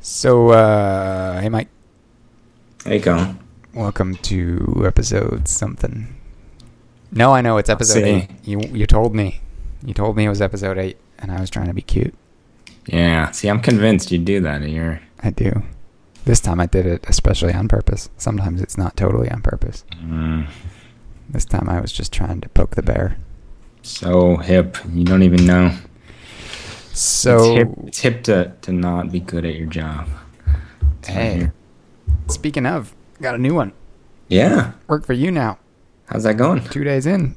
So, uh, hey, Mike, Hey, you go. welcome to episode something. No, I know it's episode see. eight. You you told me, you told me it was episode eight, and I was trying to be cute. Yeah. See, I'm convinced you'd do that. You're. I do. This time I did it especially on purpose. Sometimes it's not totally on purpose. Mm, This time I was just trying to poke the bear. so hip. You don't even know. So, it's hip, it's hip to, to not be good at your job. It's hey, speaking of, got a new one. Yeah. Work for you now. How's that going? Two days in.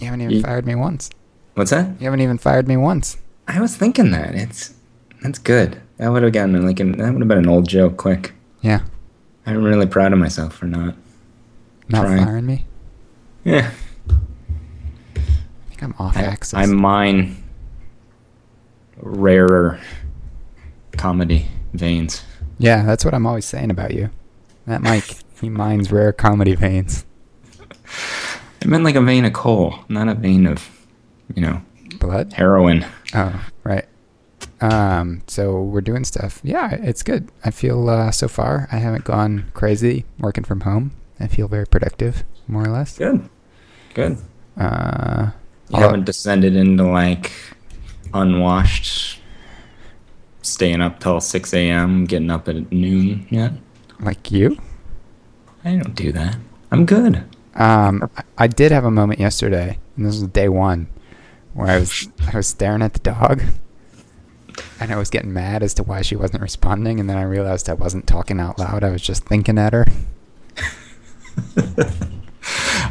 You haven't even Ye- fired me once. What's that? You haven't even fired me once. I was thinking that. It's that's good. That would have gotten like an, that would have been an old joke quick. Yeah. I'm really proud of myself for not. Not Trying. firing me. Yeah. I think I'm off access. I, axis. I mine rarer comedy veins. Yeah, that's what I'm always saying about you. That Mike, he mines rare comedy veins. I meant like a vein of coal, not a vein of, you know, Blood? heroin. Oh, right. Um, so we're doing stuff. Yeah, it's good. I feel uh, so far I haven't gone crazy working from home. I feel very productive, more or less. Good. Good. Uh, You haven't descended into like unwashed, staying up till 6 a.m., getting up at noon yet. like you? I don't do that. I'm good. Um, I- did have a moment yesterday, and this was day one, where I was I was staring at the dog, and I was getting mad as to why she wasn't responding, and then I realized I wasn't talking out loud. I was just thinking at her.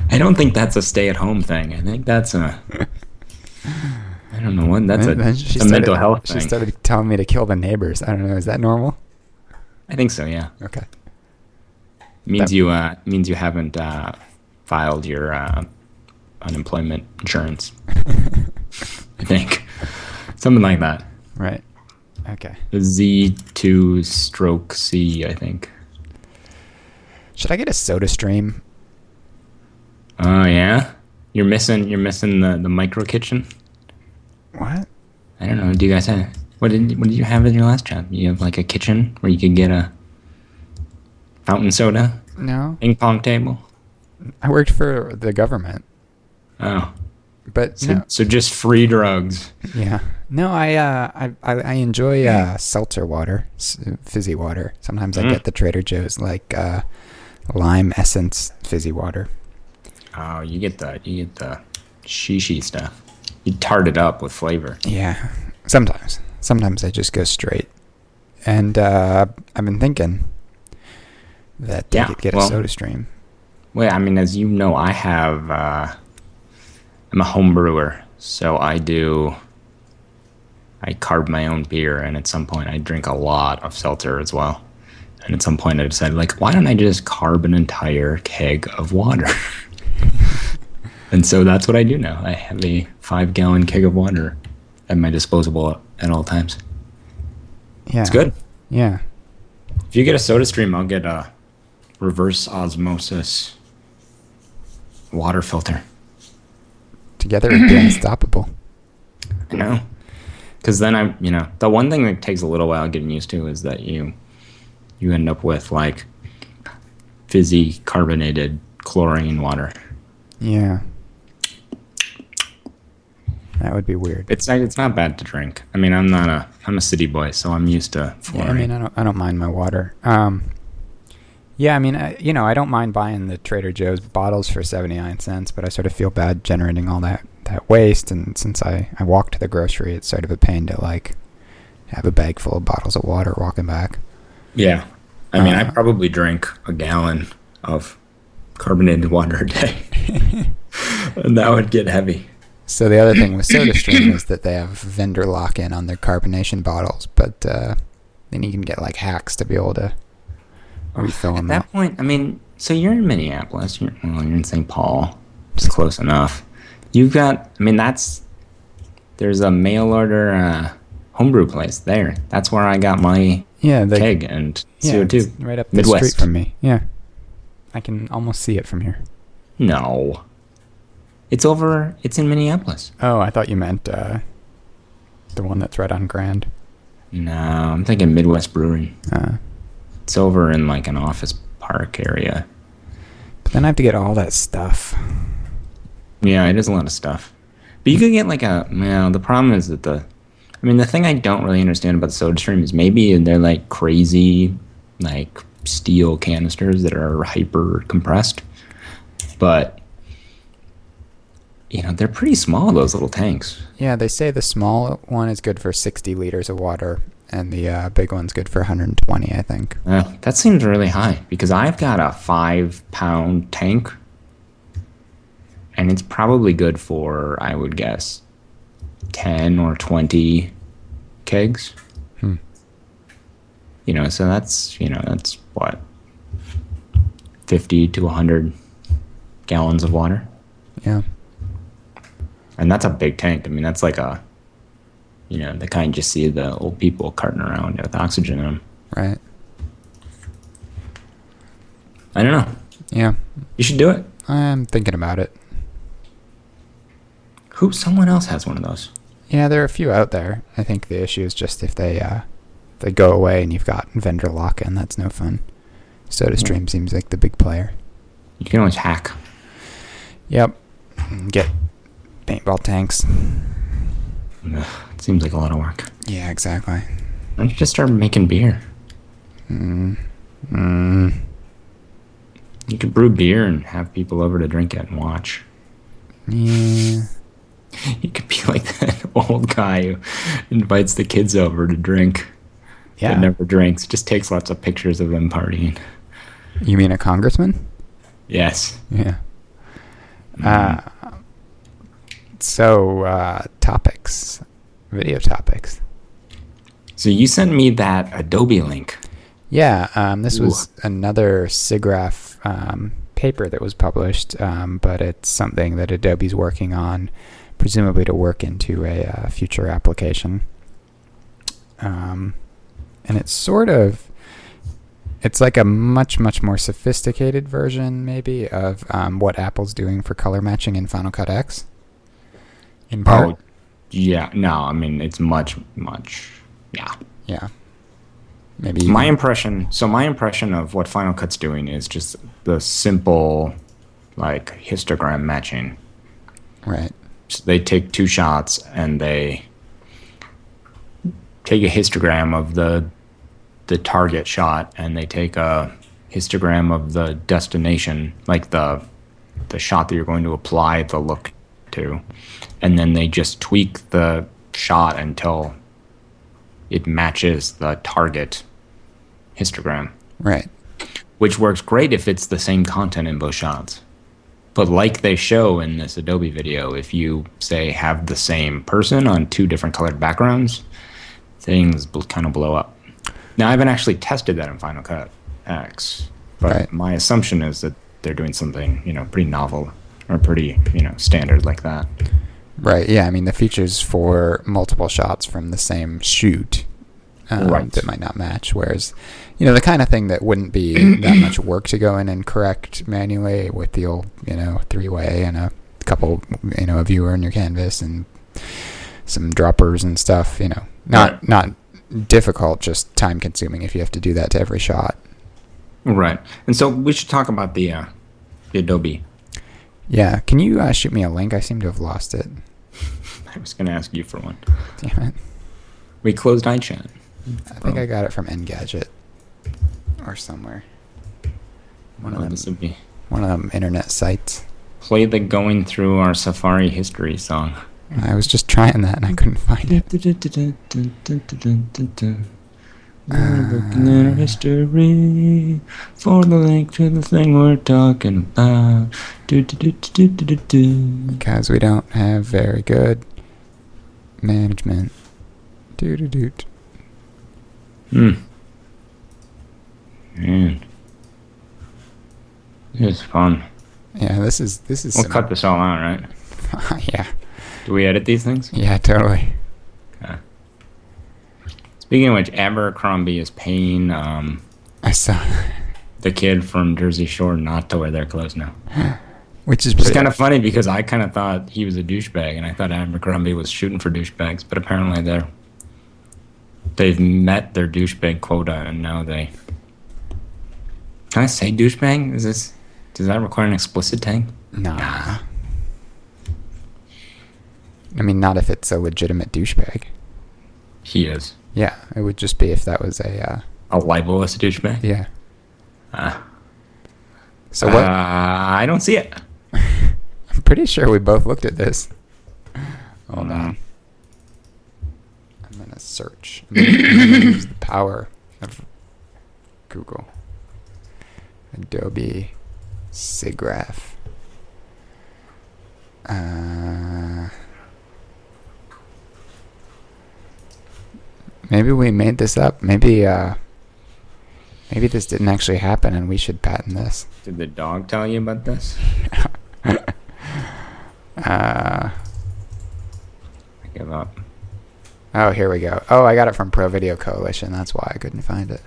I don't think that's a stay at home thing. I think that's a. I don't know what that's a, And then it's a started- mental health thing. She started telling me to kill the neighbors. I don't know. Is that normal? I think so. Yeah, Okay. means That- you uh means you haven't uh filed your uh unemployment insurance. I think something like that. Right. Okay. Z two stroke C. I think. Should I get a Soda Stream? Oh yeah, you're missing you're missing the the micro kitchen. What? I don't know. Do you guys have what did what did you have in your last job? You have like a kitchen where you could get a fountain soda, No. ping pong table. I worked for the government, Oh, but so, no. so just free drugs. Yeah. No, I uh, I, I I enjoy uh, seltzer water, fizzy water. Sometimes I Mm. get the Trader Joe's like uh, lime essence fizzy water. Oh, you get the you get the shishi stuff. You tart it up with flavor. Yeah. Sometimes. Sometimes I just go straight. And uh, I've been thinking that I Yeah, could get well- a Soda Stream. Well, I mean, as you know, I have uh, I'm a home brewer, so I do. I carb my own beer, and at some point, I drink a lot of seltzer as well. And at some point, I decided, like, why don't I just carb an entire keg of water? and so that's what I do now. I have a five gallon keg of water at my disposal at all times. Yeah. It's good. Yeah. If you get a soda stream, I'll get a reverse osmosis water filter. Together it'd be unstoppable. I know. Because then I, you know, the one thing that takes a little while getting used to is that you, you end up with like fizzy carbonated chlorine water. Yeah. That would be weird. It's not, it's not bad to drink. I mean, I'm not a, I'm a city boy, so I'm used to Yeah. I mean, I don't, I don't mind my water. Um, yeah, I mean, I, you know, I don't mind buying the Trader Joe's bottles for seventy nine cents, but I sort of feel bad generating all that that waste. And since I I walk to the grocery, it's sort of a pain to like have a bag full of bottles of water walking back. yeah. I mean, I Uh, probably drink a gallon of carbonated water a day, and that would get heavy. So the other thing with SodaStream is that they have vendor lock in on their carbonation bottles, but uh, then you can get like hacks to be able to refill At them. that up. point, I mean, so you're in Minneapolis. You're, well, you're in St. Paul. Just close enough. You've got. I mean, that's. There's a mail order uh, homebrew place there. That's where I got my Yeah, the, keg and yeah, CO2. it's right up the Midwest. street from me. Yeah, I can almost see it from here. No. It's over. It's in Minneapolis. Oh, I thought you meant uh, the one that's right on Grand. No, I'm thinking Midwest Brewing. Uh, It's over in like an office park area. but then I have to get all that stuff. Yeah, it is a lot of stuff. But you could get like a well, the problem is that the I mean the thing I don't really understand about the soda is maybe they're like crazy like steel canisters that are hyper compressed. But you know, they're pretty small those little tanks. Yeah, they say the small one is good for 60 liters of water, and the uh, big one's good for 120, I think. Uh, that seems really high because I've got a five pound tank, and it's probably good for I would guess ten or twenty kegs. Hmm. You know, so that's you know that's what fifty to hundred gallons of water, Yeah. And that's a big tank. I mean, that's like a you know the kind you see the old people carting around with oxygen in them. Right. I don't know. Yeah. You should do it. I'm thinking about it. Who? Someone else has one of those. Yeah, there are a few out there. I think the issue is just if they uh, they go away and you've got vendor lock-in, that's no fun. SodaStream seems like the big player. You can always hack. Yep. Get paintball tanks. It seems like a lot of work. Yeah, exactly. Why don't you just start making beer? Mm. Mm. You could brew beer and have people over to drink it and watch. Yeah. You could be like that old guy who invites the kids over to drink. Yeah. But never drinks. Just takes lots of pictures of them partying. You mean a congressman? Yes. Yeah. Uh, so, uh, topics, video topics. So you sent me that Adobe link. Yeah, um, this Ooh. was another SIGGRAPH um, paper that was published, um, but it's something that Adobe's working on, presumably to work into a uh, future application. Um, and it's sort of, it's like a much, much more sophisticated version, maybe, of um, what Apple's doing for color matching in Final Cut X. In oh, part, Oh, yeah. No, I mean, it's much, much. Yeah. yeah. Maybe My impression, so my impression of what Final Cut's doing is just the simple, like, histogram matching. right. So they take two shots and they take a histogram of the the target shot and they take a histogram of the destination like the the shot that you're going to apply the look to and then they just tweak the shot until it matches the target histogram Right. which works great if it's the same content in both shots. But like they show in this Adobe video, if you say have the same person on two different colored backgrounds, things kind of blow up. Now I haven't actually tested that in Final Cut X, but Right. my assumption is that they're doing something you know pretty novel or pretty you know standard like that. Right. Yeah. I mean, the features for multiple shots from the same shoot um, Right. that might not match. Whereas, you know, the kind of thing that wouldn't be that much work to go in and correct manually with the old, you know, three way and a couple, you know, a viewer in your canvas and some droppers and stuff. You know, not Right. not difficult, just time consuming if you have to do that to every shot. Right. And so we should talk about the uh, the Adobe. Yeah. Can you uh, shoot me a link? I seem to have lost it. I was going to ask you for one. Damn it. We closed iChat. I think I got it from Engadget or somewhere. One Oh, of them, would be one of them internet sites. play the going through our Safari history song. I was just trying that and I couldn't find it. Looking in our history for the link to the thing we're talking about. Do, do, do, do, do, do, do. Because we don't have very good management. Doo doo doo. Hmm. Man. This is fun. Yeah, this is this is. We'll some- cut this all out, right? yeah, Do we edit these things? yeah, totally. Okay. Speaking of which, Abercrombie is paying um, I saw, the kid from Jersey Shore not to wear their clothes now. which is It's pretty- kind of funny because I kind of thought he was a douchebag, and I thought Abercrombie was shooting for douchebags, but apparently they're they've met their douchebag quota and now they. Can I say douchebag? Is this does that require an explicit tag? Nah. I mean, not if it's a legitimate douchebag. He is Yeah, it would just be if that was a uh, a libelous douchebag. yeah. Ah. So Uh, what? I don't see it. I'm pretty sure we both looked at this. Hold Mm. on. I'm gonna search. I'm gonna use the power of Google. Adobe SIGGRAPH. Uh, maybe we made this up. Maybe uh, maybe this didn't actually happen, and we should patent this. Did the dog tell you about this? Uh, I give up. oh, here we go. Oh, I got it from Pro Video Coalition. That's why I couldn't find it.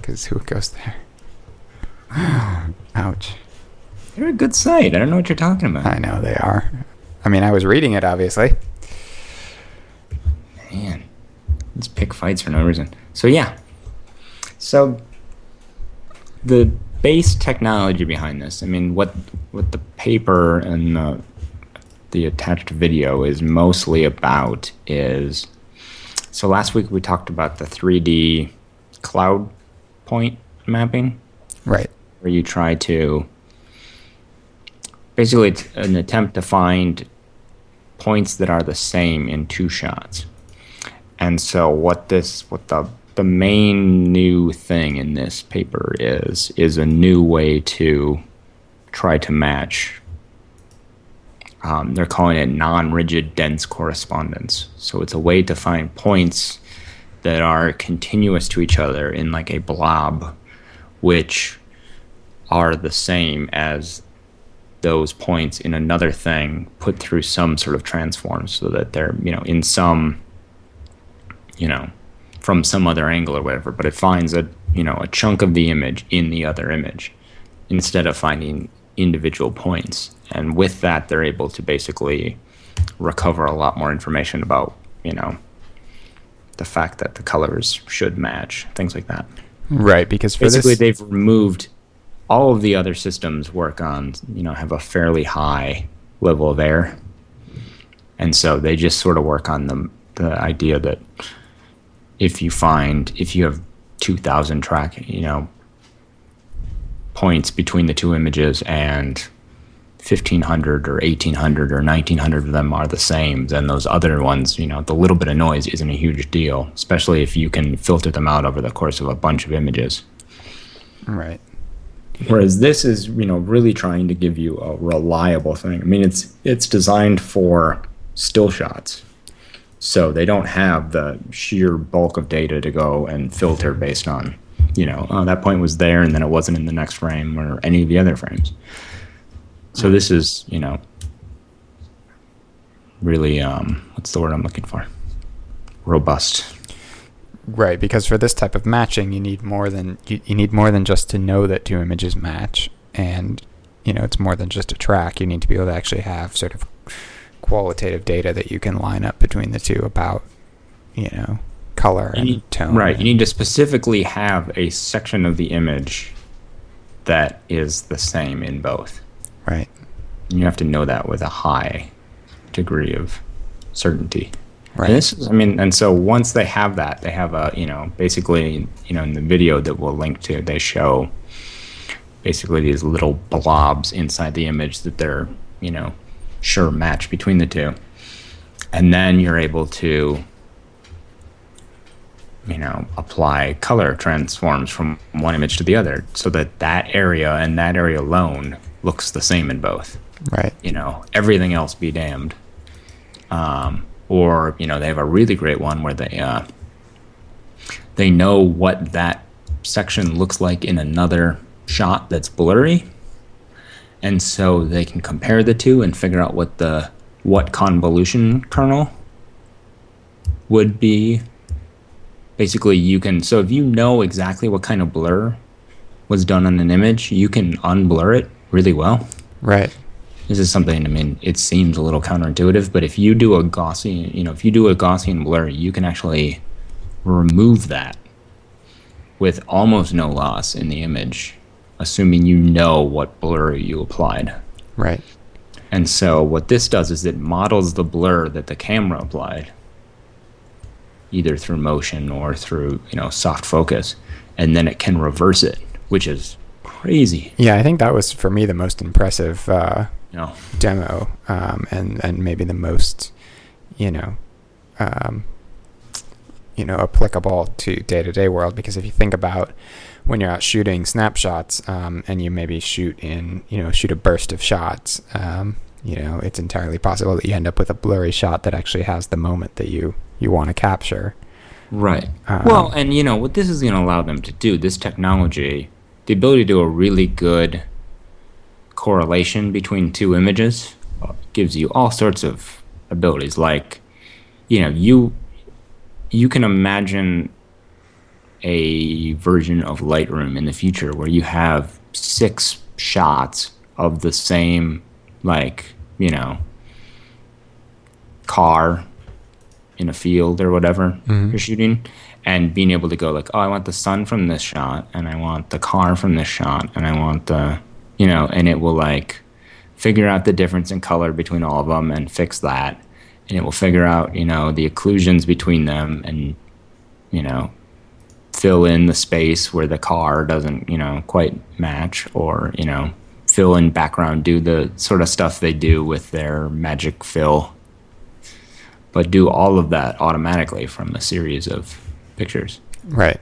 Because who goes there? Ouch. They're a good site. I don't know what you're talking about. I know they are. I mean, I was reading it, obviously. Man, let's pick fights for no reason. So yeah, so the base technology behind this. I mean, what what the paper and the the attached video is mostly about is. So last week we talked about the 3D cloud point mapping Right. where you try to basically it's an attempt to find points that are the same in two shots. And so what this what the the main new thing in this paper is is a new way to try to match um, they're calling it non-rigid dense correspondence. So it's a way to find points that are continuous to each other in like a blob, which are the same as those points in another thing put through some sort of transform so that they're you know in some you know from some other angle or whatever but it finds a you know a chunk of the image in the other image instead of finding individual points and with that they're able to basically recover a lot more information about you know the fact that the colors should match things like that. Right, because for basically this, they've removed all of the other systems work on you know have a fairly high level of error. And so they just sort of work on the the idea that if you find if you have 2000 track you know points between the two images and 1500 or 1800 or 1900 of them are the same then those other ones you know the little bit of noise isn't a huge deal especially if you can filter them out over the course of a bunch of images right, Whereas this is, you know, really trying to give you a reliable thing. I mean, it's it's designed for still shots, so they don't have the sheer bulk of data to go and filter based on, you know, oh that point was there and then it wasn't in the next frame or any of the other frames. So this is, you know, really, um, what's the word I'm looking for? Robust. right. Because for this type of matching, you need more than you, you need more than just to know that two images match, and you know it's more than just a track. You need to be able to actually have sort of qualitative data that you can line up between the two about, you know, color You and need- tone. Right. You need to specifically have a section of the image that is the same in both. Right. You have to know that with a high degree of certainty. Right. And this is, I mean, and so once they have that, they have a, you know, basically, you know, in the video that we'll link to, they show basically these little blobs inside the image that they're, you know, sure match between the two. And then you're able to, you know, apply color transforms from one image to the other so that that area and that area alone looks the same in both Right. you know, everything else be damned. Um, or you know, they have a really great one where they uh, they know what that section looks like in another shot that's blurry, and so they can compare the two and figure out what the what convolution kernel would be. Basically, you can so if you know exactly what kind of blur was done on an image, you can unblur it really well Right. this is something i mean it seems a little counterintuitive but if you do a gaussian you know if you do a gaussian blur you can actually remove that with almost no loss in the image, assuming you know what blur you applied. Right. And so what this does is it models the blur that the camera applied, either through motion or through you know soft focus, and then it can reverse it, which is crazy. Yeah, I think that was for me the most impressive uh, demo, um, and and maybe the most, you know, um, you know, applicable to day to day world. Because if you think about when you're out shooting snapshots, um, and you maybe shoot in, you know, shoot a burst of shots, um, you know, it's entirely possible that you end up with a blurry shot that actually has the moment that you you want to capture. Right. Um, well, and you know what this is going to allow them to do, this technology, the ability to do a really good correlation between two images uh, gives you all sorts of abilities like you know, you you can imagine a version of Lightroom in the future where you have six shots of the same like, you know, car in a field or whatever Mhm. you're shooting and being able to go like oh i want the sun from this shot and i want the car from this shot and i want the you know and it will like figure out the difference in color between all of them and fix that. And it will figure out you know the occlusions between them and you know fill in the space where the car doesn't you know quite match or you know fill in background do the sort of stuff they do with their magic fill. But do all of that automatically from a series of pictures. Right.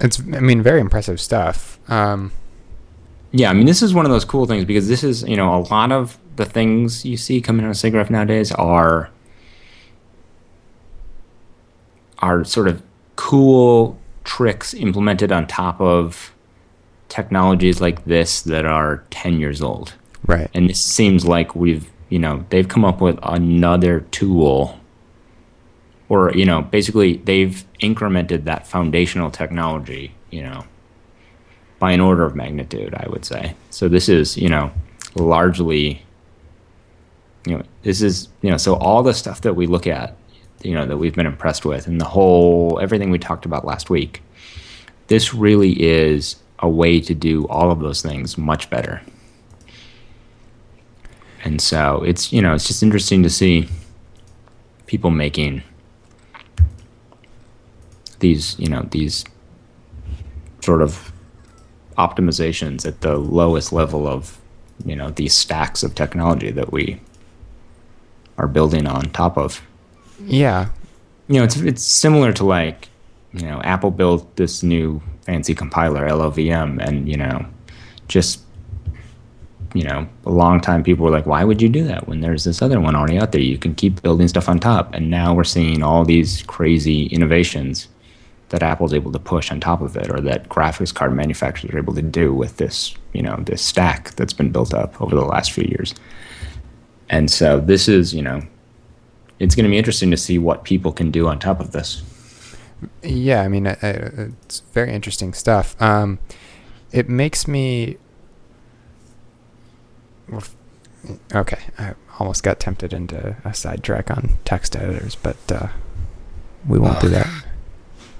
It's, I mean, very impressive stuff. Um, Yeah, I mean, this is one of those cool things because this is, you know, a lot of the things you see coming out of SIGGRAPH nowadays are are sort of cool tricks implemented on top of technologies like this that are 10 years old. right. And this seems like we've, you know, they've come up with another tool or, you know, basically they've incremented that foundational technology, you know, by an order of magnitude, I would say. So this is, you know, largely, you know, this is, you know, so all the stuff that we look at, you know, that we've been impressed with and the whole, everything we talked about last week, this really is a way to do all of those things much better. And so it's, you know, it's just interesting to see people making these, you know, these sort of optimizations at the lowest level of, you know, these stacks of technology that we are building on top of. Yeah. You know, it's it's similar to like, you know, Apple built this new fancy compiler LLVM and, you know, just you know, a long time people were like, why would you do that when there's this other one already out there? You can keep building stuff on top. And now we're seeing all these crazy innovations that Apple's able to push on top of it or that graphics card manufacturers are able to do with this, you know, this stack that's been built up over the last few years. And so this is, you know, it's going to be interesting to see what people can do on top of this. Yeah, I mean, uh, uh, it's very interesting stuff. Um, it makes me. Okay, I almost got tempted into a sidetrack on text editors, but uh, we won't do that.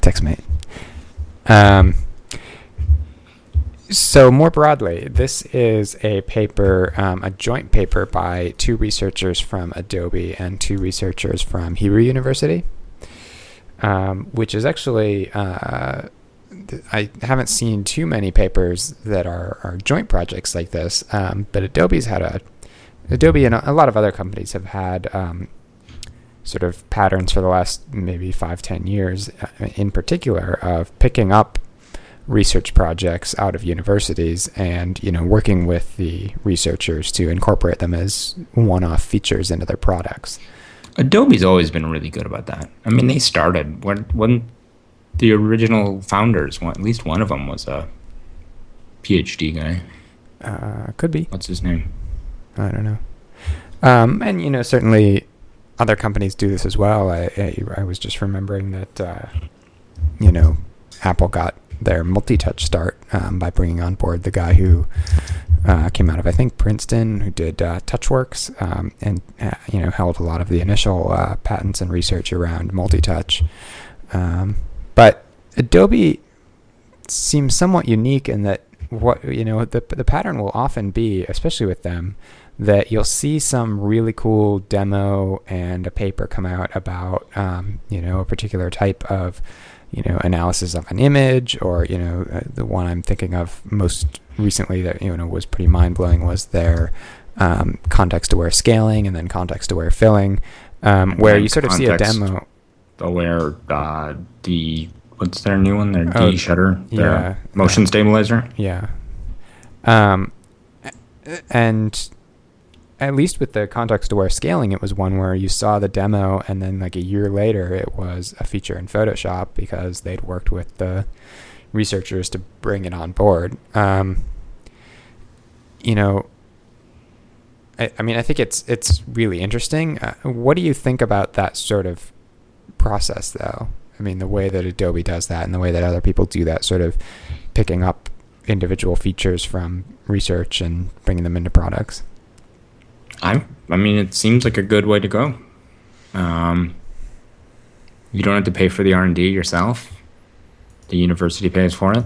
TextMate. Um, so more broadly, this is a paper, um, a joint paper by two researchers from Adobe and two researchers from Hebrew University um, which is actually uh, I haven't seen too many papers that are, are joint projects like this. Um, but Adobe's had a Adobe and a, a lot of other companies have had um, sort of patterns for the last maybe five ten years, uh, in particular, of picking up research projects out of universities and you know working with the researchers to incorporate them as one-off features into their products. Adobe's always been really good about that. I mean, they started when when the original founders, one, at least one of them was a PhD guy. Uh, could be. What's his name? I don't know. Um, and you know, certainly other companies do this as well. I, I, I was just remembering that uh, you know Apple got their multi-touch start um, by bringing on board the guy who uh, came out of I think Princeton, who did uh, TouchWorks, um, and uh, you know held a lot of the initial uh, patents and research around multi-touch. Um, but Adobe seems somewhat unique in that what you know the the pattern will often be, especially with them, that you'll see some really cool demo and a paper come out about um, you know a particular type of you know analysis of an image or you know uh, the one I'm thinking of most recently that you know was pretty mind blowing was their um, context aware scaling and then context aware filling, um, where you sort of see a demo. Aware uh, the what's their new one? Their oh, D shutter, their yeah, motion stabilizer. Yeah. Um, and at least with the context aware scaling, it was one where you saw the demo and then like a year later it was a feature in Photoshop because they'd worked with the researchers to bring it on board. Um, you know, I, I, mean, I think it's it's really interesting. Uh, what do you think about that sort of process, though? I mean, the way that Adobe does that and the way that other people do that, sort of picking up individual features from research and bringing them into products. I I mean, it seems like a good way to go. Um, you don't have to pay for the R and D yourself. The university pays for it.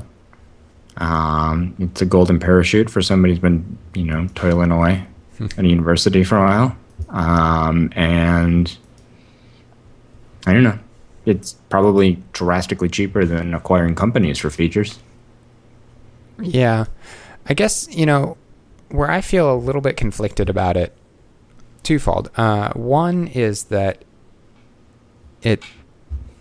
Um, it's a golden parachute for somebody who's been, you know, toiling away at a university for a while. Um, and I don't know. It's probably drastically cheaper than acquiring companies for features. Yeah. I guess, you know, where I feel a little bit conflicted about it twofold. Uh, one is that it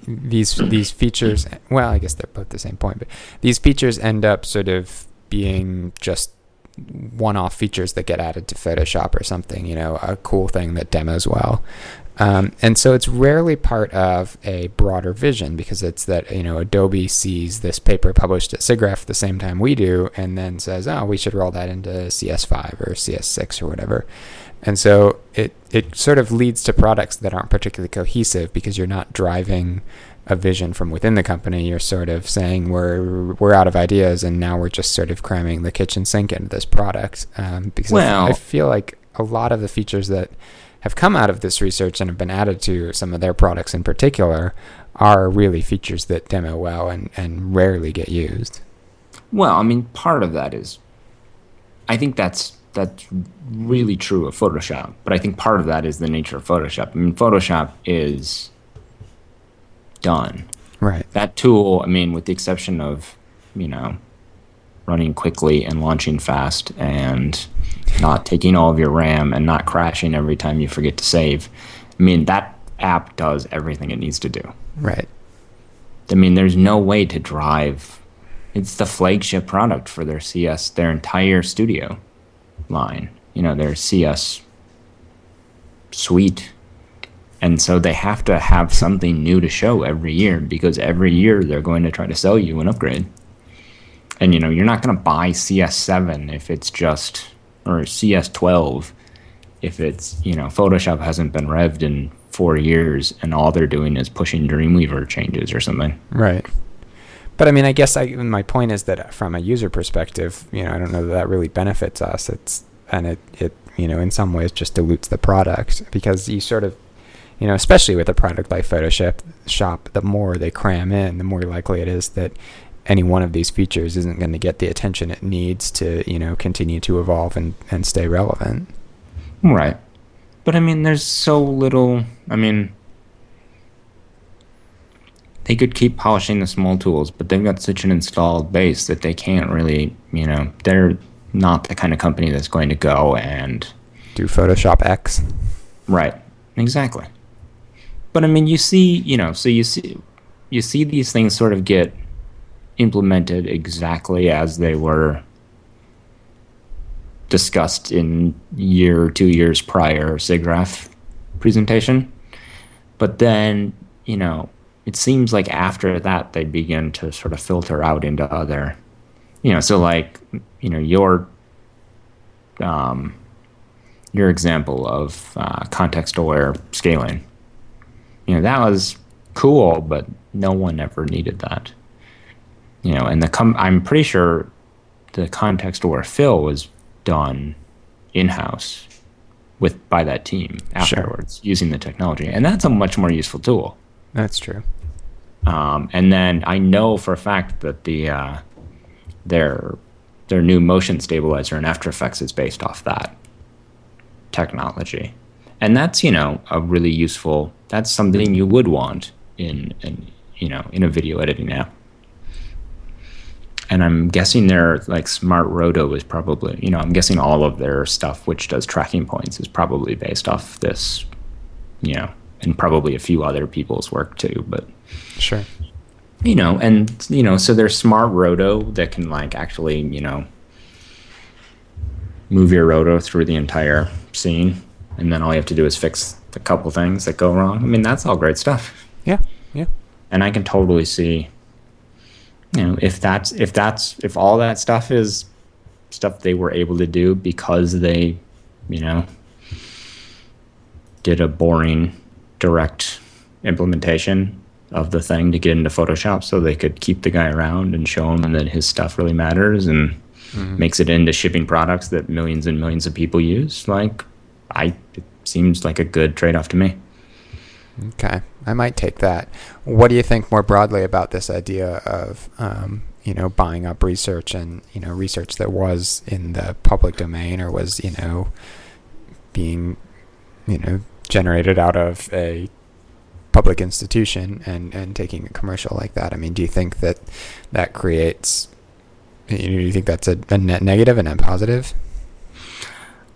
these these features. Well, I guess they're both the same point, but these features end up sort of being just one-off features that get added to Photoshop or something. You know, a cool thing that demos well. Um, and so it's rarely part of a broader vision because it's that you know Adobe sees this paper published at SIGGRAPH the same time we do, and then says, "Oh, we should roll that into CS5 or CS6 or whatever." And so it it sort of leads to products that aren't particularly cohesive because you're not driving a vision from within the company. You're sort of saying we're we're out of ideas, and now we're just sort of cramming the kitchen sink into this product. Um, because well, I feel like a lot of the features that have come out of this research and have been added to some of their products in particular are really features that demo well and, and rarely get used. Well, I mean, part of that is, I think that's that's really true of Photoshop. But I think part of that is the nature of Photoshop. I mean, Photoshop is done. Right. That tool, I mean, with the exception of, you know, running quickly and launching fast and not taking all of your RAM and not crashing every time you forget to save. I mean, that app does everything it needs to do. Right. I mean, there's no way to drive. It's the flagship product for their CS, their entire studio line, you know, their CS suite. And so they have to have something new to show every year because every year they're going to try to sell you an upgrade. And you know, you're not going to buy CS7 if it's just or CS12 if it's, you know, Photoshop hasn't been revved in 4 years and all they're doing is pushing Dreamweaver changes or something. Right. But I mean, I guess I, my point is that uh, from a user perspective, you know, I don't know that that really benefits us. It's and it it you know in some ways just dilutes the product because you sort of you know especially with a product like Photoshop, shop the more they cram in, the more likely it is that any one of these features isn't going to get the attention it needs to you know continue to evolve and and stay relevant. Right. But I mean, there's so little. I mean, they could keep polishing the small tools, but they've got such an installed base that they can't really, you know, they're not the kind of company that's going to go and do Photoshop X. Right. Exactly. But I mean, you see, you know, so you see you see these things sort of get implemented exactly as they were discussed in year or two years prior SIGGRAPH presentation. But then, you know, it seems like after that they begin to sort of filter out into other you know so like you know your um, your example of uh, context aware scaling. You know that was cool but no one ever needed that. You know and the com- i'm pretty sure the context aware fill was done in-house with by that team afterwards sure. using the technology. And that's a much more useful tool. That's true Um, and then I know for a fact that the uh, their their new motion stabilizer in After Effects is based off that technology, and that's you know a really useful. That's something you would want in in you know in a video editing app. And I'm guessing their like Smart Roto is probably you know I'm guessing all of their stuff which does tracking points is probably based off this, you know, and probably a few other people's work too, but. Sure. You know, and you know, so there's smart roto that can like actually, you know, move your roto through the entire scene, and then all you have to do is fix a couple things that go wrong. I mean, that's all great stuff. Yeah. Yeah. And I can totally see, you know, if that's if that's if all that stuff is stuff they were able to do because they, you know, did a boring direct implementation of the thing to get into Photoshop so they could keep the guy around and show him that his stuff really matters and mm-hmm. makes it into shipping products that millions and millions of people use. Like, I it seems like a good trade off to me. Okay, I might take that. What do you think more broadly about this idea of um, you know buying up research and you know research that was in the public domain or was you know being you know generated out of a public institution and, and taking a commercial like that. I mean, do you think that that creates, you know, do you think that's a, a net negative and a positive?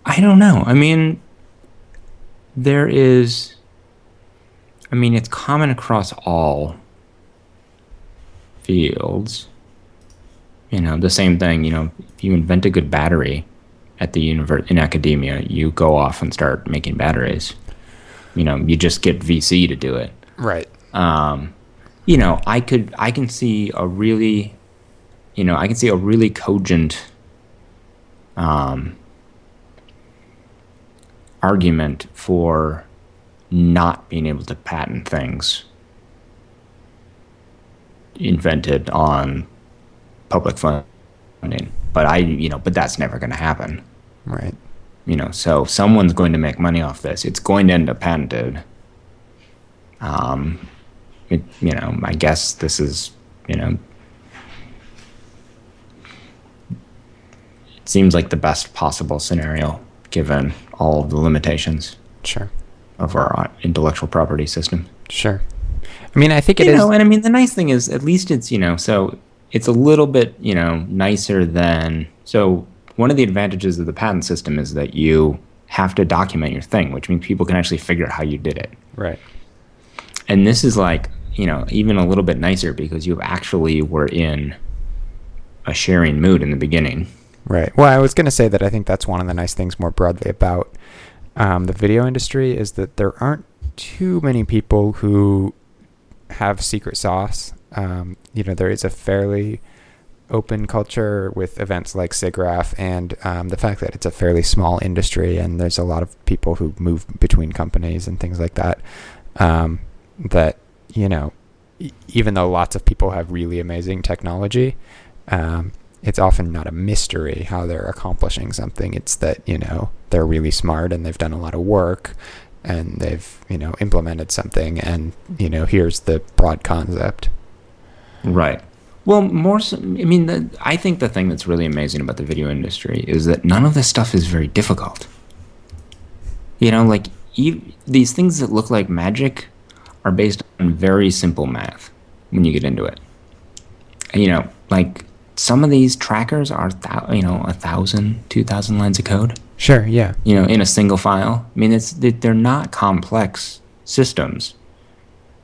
I don't know. I mean, there is, I mean, it's common across all fields. You know, the same thing, you know, if you invent a good battery at the universe in academia, you go off and start making batteries you know you just get VC to do it. Right. Um, you know, I could I can see a really, you know, I can see a really cogent um, argument for not being able to patent things invented on public funding. But I, you know, but that's never going to happen. Right you know so someone's going to make money off this it's going to end up patented. Um it, you know i guess this is you know it seems like the best possible scenario given all the limitations sure. of our intellectual property system. Sure. I mean i think it you is. know and i mean the nice thing is at least it's you know so it's a little bit you know nicer than so one of the advantages of the patent system is that you have to document your thing, which means people can actually figure out how you did it. Right. And this is like, you know, even a little bit nicer because you actually were in a sharing mood in the beginning. Right. Well, I was going to say that I think that's one of the nice things more broadly about um, the video industry is that there aren't too many people who have secret sauce. Um, you know, there is a fairly open culture with events like SIGGRAPH and um, the fact that it's a fairly small industry and there's a lot of people who move between companies and things like that. Um, that, you know, even though lots of people have really amazing technology, um, it's often not a mystery how they're accomplishing something. It's that, you know, they're really smart and they've done a lot of work and they've, you know, implemented something and, you know, here's the broad concept. Right. Well, more. So, I mean, the, I think the thing that's really amazing about the video industry is that none of this stuff is very difficult. You know, like e- these things that look like magic are based on very simple math when you get into it. You know, like some of these trackers are, th- you know, a thousand, two thousand lines of code. Sure. Yeah. You know, in a single file. I mean, it's they're not complex systems.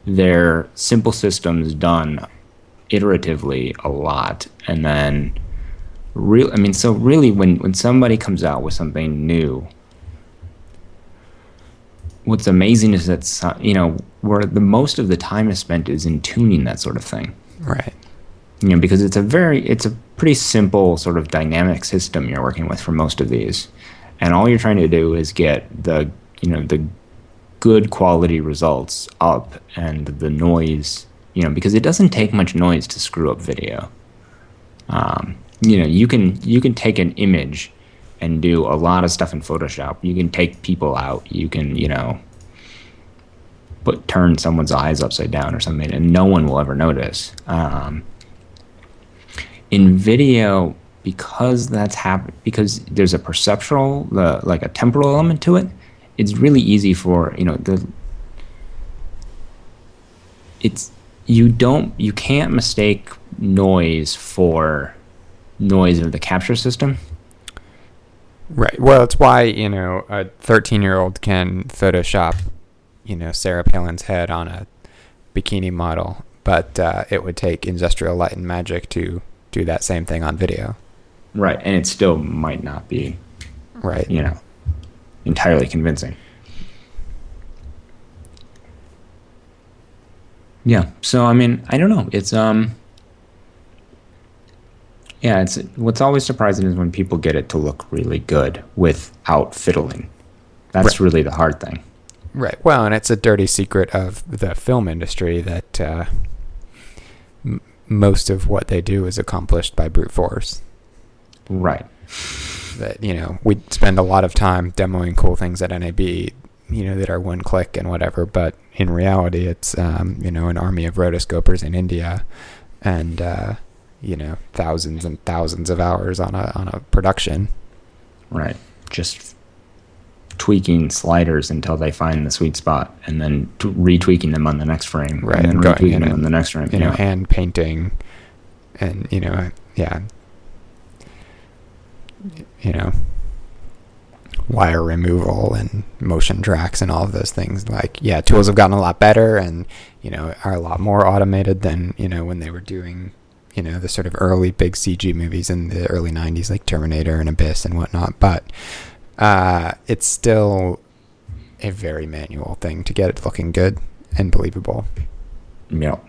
They're simple systems done iteratively a lot. And then real i mean so really when when somebody comes out with something new what's amazing is that you know where the most of the time is spent is in tuning that sort of thing. Right. You know because it's a very it's a pretty simple sort of dynamic system you're working with for most of these. And all you're trying to do is get the you know the good quality results up and the noise you know, because it doesn't take much noise to screw up video. Um, you know, you can you can take an image and do a lot of stuff in Photoshop. You can take people out. You can, you know, put turn someone's eyes upside down or something, and no one will ever notice. Um, in video, because that's happened, because there's a perceptual, uh, like a temporal element to it, it's really easy for you know the. It's you don't you can't mistake noise for noise of the capture system. Right. Well, it's why you know a 13 year old can Photoshop, you know, Sarah Palin's head on a bikini model, but uh, it would take industrial light and magic to do that same thing on video. Right, and it still might not be, Right. you know, entirely convincing. Yeah. So I mean, I don't know. It's um. Yeah, it's what's always surprising is when people get it to look really good without fiddling. That's Right. really the hard thing. Right. Well, and it's a dirty secret of the film industry that uh, m- most of what they do is accomplished by brute force. Right. That you know, we spend a lot of time demoing cool things at NAB, you know, that are one click and whatever. But in reality, it's um, you know an army of rotoscopers in India, and uh, you know thousands and thousands of hours on a on a production. Right. Just tweaking sliders until they find the sweet spot, and then t- retweaking them on the next frame, Right, And going retweaking in them on the next frame. You know, yeah. hand painting, and you know, yeah, you know, wire removal and motion tracks and all of those things. Like, yeah, tools have gotten a lot better and, you know, are a lot more automated than, you know, when they were doing, you know, the sort of early big CG movies in the early 90s, like Terminator and Abyss and whatnot. But uh, it's still a very manual thing to get it looking good and believable. Yep.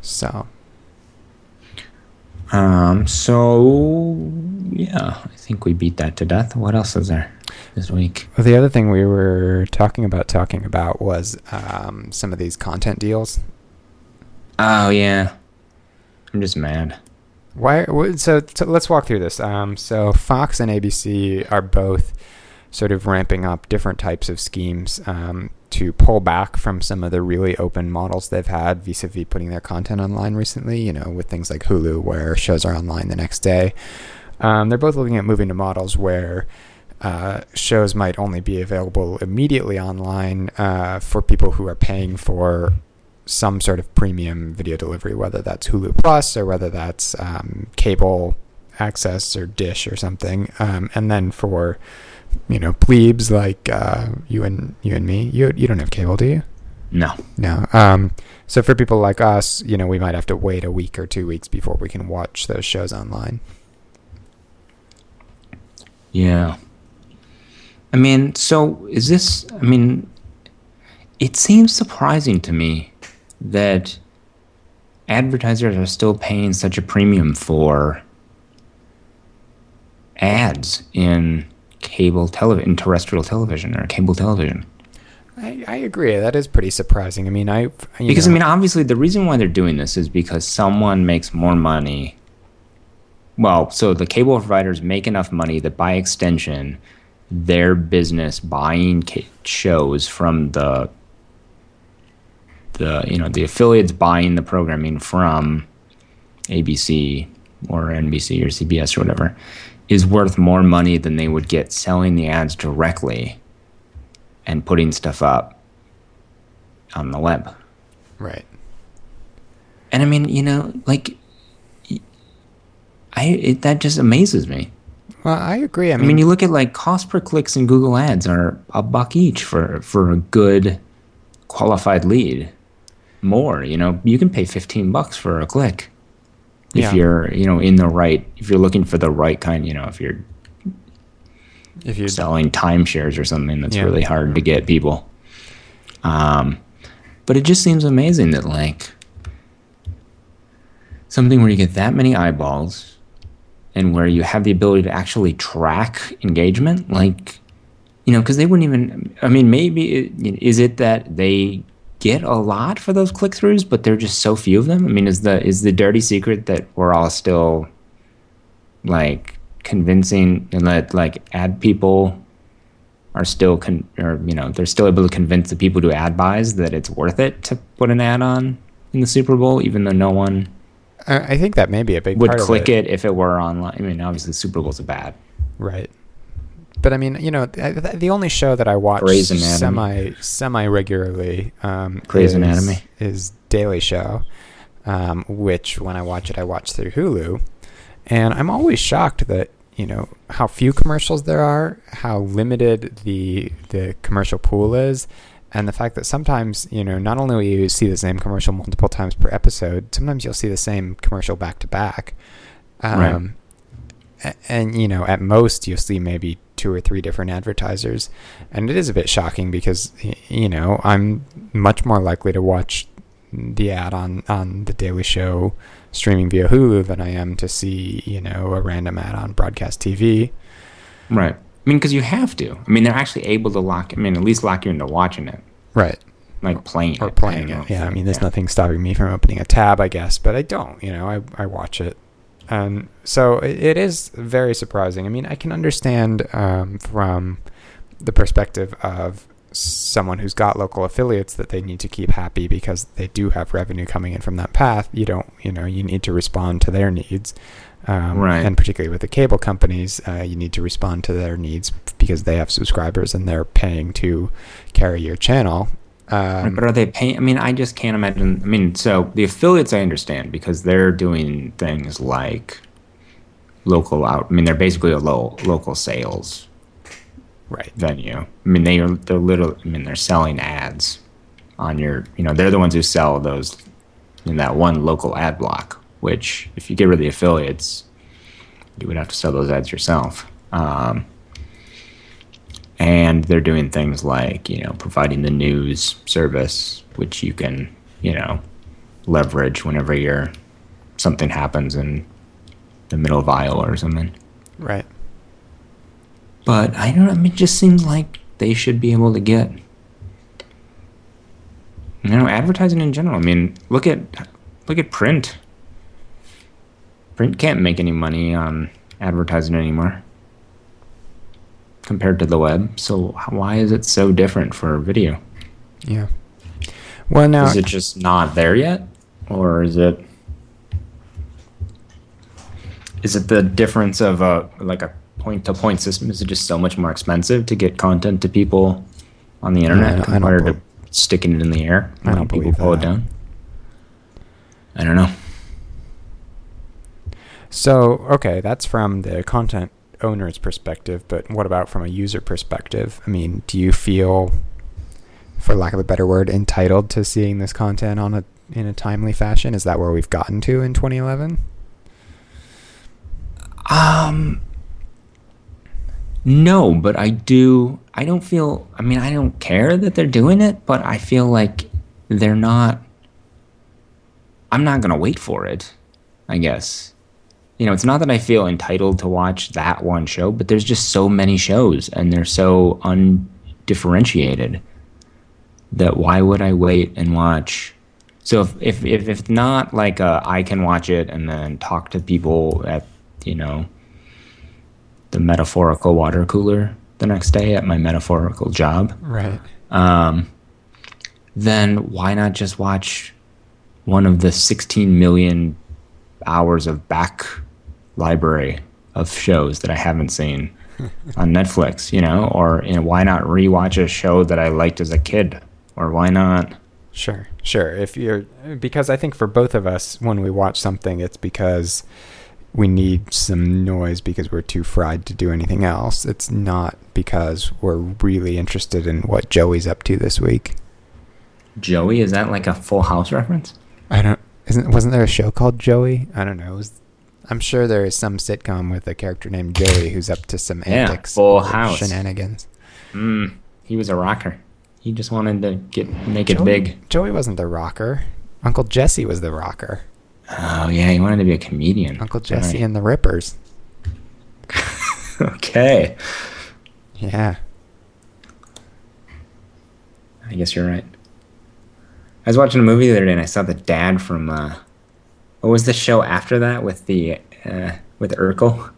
So, Um. So yeah, I think we beat that to death. What else is there this week? Well, the other thing we were talking about talking about was um, some of these content deals. Oh yeah, I'm just mad. Why? So, so let's walk through this. Um, so Fox and ABC are both sort of ramping up different types of schemes um, to pull back from some of the really open models they've had vis-a-vis putting their content online recently. You know, with things like Hulu, where shows are online the next day. Um, they're both looking at moving to models where uh, shows might only be available immediately online uh, for people who are paying for some sort of premium video delivery, whether that's Hulu Plus or whether that's um, cable access or Dish or something. Um, and then for you know plebes like uh, you and you and me, you you don't have cable, do you? No. No. Um, so for people like us, you know, we might have to wait a week or two weeks before we can watch those shows online. Yeah. I mean, so is this? I mean, it seems surprising to me that advertisers are still paying such a premium for ads in cable television, terrestrial television or cable television. I, I agree. That is pretty surprising. I mean, I Because know, I mean, obviously, the reason why they're doing this is because someone makes more money. Well, so the cable providers make enough money that, by extension, their business buying shows from the the you know the affiliates buying the programming from ABC or NBC or CBS or whatever is worth more money than they would get selling the ads directly and putting stuff up on the web. right. And I mean, you know, like, I it, that just amazes me. Well, I agree. I I mean, mean, you look at like cost per clicks in Google Ads are a buck each for for a good qualified lead. More, you know, you can pay fifteen bucks for a click if Yeah. you're, you know, in the right. If you're looking for the right kind, you know, if you're if you're selling timeshares or something that's Yeah. really hard to get people. Um, but it just seems amazing that like something where you get that many eyeballs and where you have the ability to actually track engagement, like you know, because they wouldn't even. I mean, maybe it, is it that they get a lot for those click throughs, but there are just so few of them. I mean, is the is the dirty secret that we're all still like convincing and that like ad people are still con- or you know they're still able to convince the people to ad buys that it's worth it to put an ad on in the Super Bowl, even though no one I think that may be a big would click it. it. if it were online. I mean, obviously the Super Bowl's a bad. Right. But I mean, you know, th- th- the only show that I watch semi semi regularly um, Grey's is, Anatomy. is Daily Show, um, which when I watch it, I watch through Hulu, and I'm always shocked that you know how few commercials there are, how limited the the commercial pool is, and the fact that sometimes you know not only will you see the same commercial multiple times per episode, sometimes you'll see the same commercial back to back. Right. Um, a- and you know at most you'll see maybe two or three different advertisers and it is a bit shocking because you know i'm much more likely to watch the ad on on the daily show streaming via hulu than i am to see you know a random ad on broadcast tv Right. I mean, because you have to. I mean, they're actually able to lock. I mean, at least lock you into watching it, right like playing or it. playing it yeah i mean there's nothing stopping me from opening a tab i guess but i don't you know i, I watch it and so it, it is very surprising. I mean i can understand um, from the perspective of someone who's got local affiliates that they need to keep happy because they do have revenue coming in from that path. You don't you know you need to respond to their needs. Um, Right. and particularly with the cable companies uh, you need to respond to their needs because they have subscribers and they're paying to carry your channel um, but are they paying? I mean, I just can't imagine. I mean, so the affiliates I understand because they're doing things like local out. I mean, they're basically a low, local sales right venue. I mean, they are they're literally. I mean, they're selling ads on your. You know, they're the ones who sell those in that one local ad block. Which, if you get rid of the affiliates, you would have to sell those ads yourself. Um, and they're doing things like you know providing the news service which you can you know leverage whenever you're something happens in the middle of Iowa or something. Right. But I don't know I mean, it just seems like they should be able to get you know advertising in general. I mean look at look at print. Print can't make any money on advertising anymore compared to the web. So why is it so different for video? Yeah. Well, now is it just not there yet? Or is it is it the difference of a like a point to point system? Is it just so much more expensive to get content to people on the internet don't compared to sticking it in the air? I don't people pull it down? I don't know. So okay, that's from the content owner's perspective, but what about from a user perspective? I mean, do you feel, for lack of a better word, entitled to seeing this content on a in a timely fashion? Is that where we've gotten to in 2011? Um, no, but I do. I don't feel. I mean, I don't care that they're doing it, but I feel like they're not. I'm not gonna wait for it. I guess. You know, it's not that I feel entitled to watch that one show, but there's just so many shows, and they're so undifferentiated. That why would I wait and watch? So if if if, if not like uh, I can watch it and then talk to people at you know the metaphorical water cooler the next day at my metaphorical job, Right. um, then why not just watch one of the 16 million hours of back library of shows that I haven't seen on Netflix, you know? Or you know, why not rewatch a show that I liked as a kid? Or why not? Sure, sure. If you're because I think for both of us, when we watch something, it's because we need some noise because we're too fried to do anything else. It's not because we're really interested in what Joey's up to this week. Joey, is that like a full house reference? I don't. Isn't wasn't there a show called Joey? I don't know. It was, I'm sure there is some sitcom with a character named Joey who's up to some Yeah, antics, Full House. shenanigans. Mm, he was a rocker. He just wanted to get make it big. Joey wasn't the rocker. Uncle Jesse was the rocker. Oh yeah, he wanted to be a comedian. Uncle Jesse Right. and the Rippers. okay. Yeah. I guess you're right. I was watching a movie the other day and I saw the dad from uh what was the show after that with the uh with Urkel?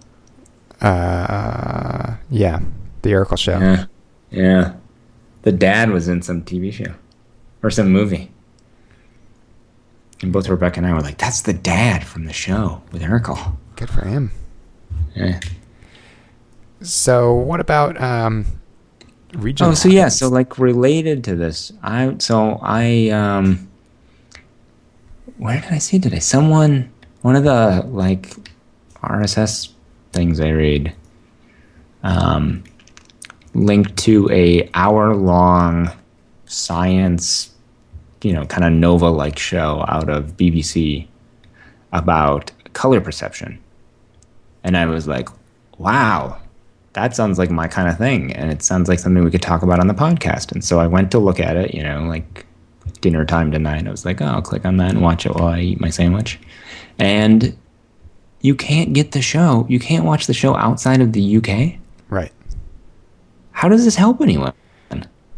Uh, yeah, the Urkel show. Yeah. Yeah. The dad was in some TV show or some movie. And both Rebecca and I were like, that's the dad from the show with Urkel. Good for him. Yeah. So what about um, regional? Oh, so yeah, so like related to this, I so I um where did I see today? Someone one of the like RSS things I read um linked to a hour long science, you know, kind of Nova like show out of BBC about color perception. And I was like, wow, that sounds like my kind of thing. And it sounds like something we could talk about on the podcast. And so I went to look at it, you know, like dinner time tonight. I was like, oh, I'll click on that and watch it while I eat my sandwich. And you can't get the show, you can't watch the show outside of the UK. right. How does this help anyone?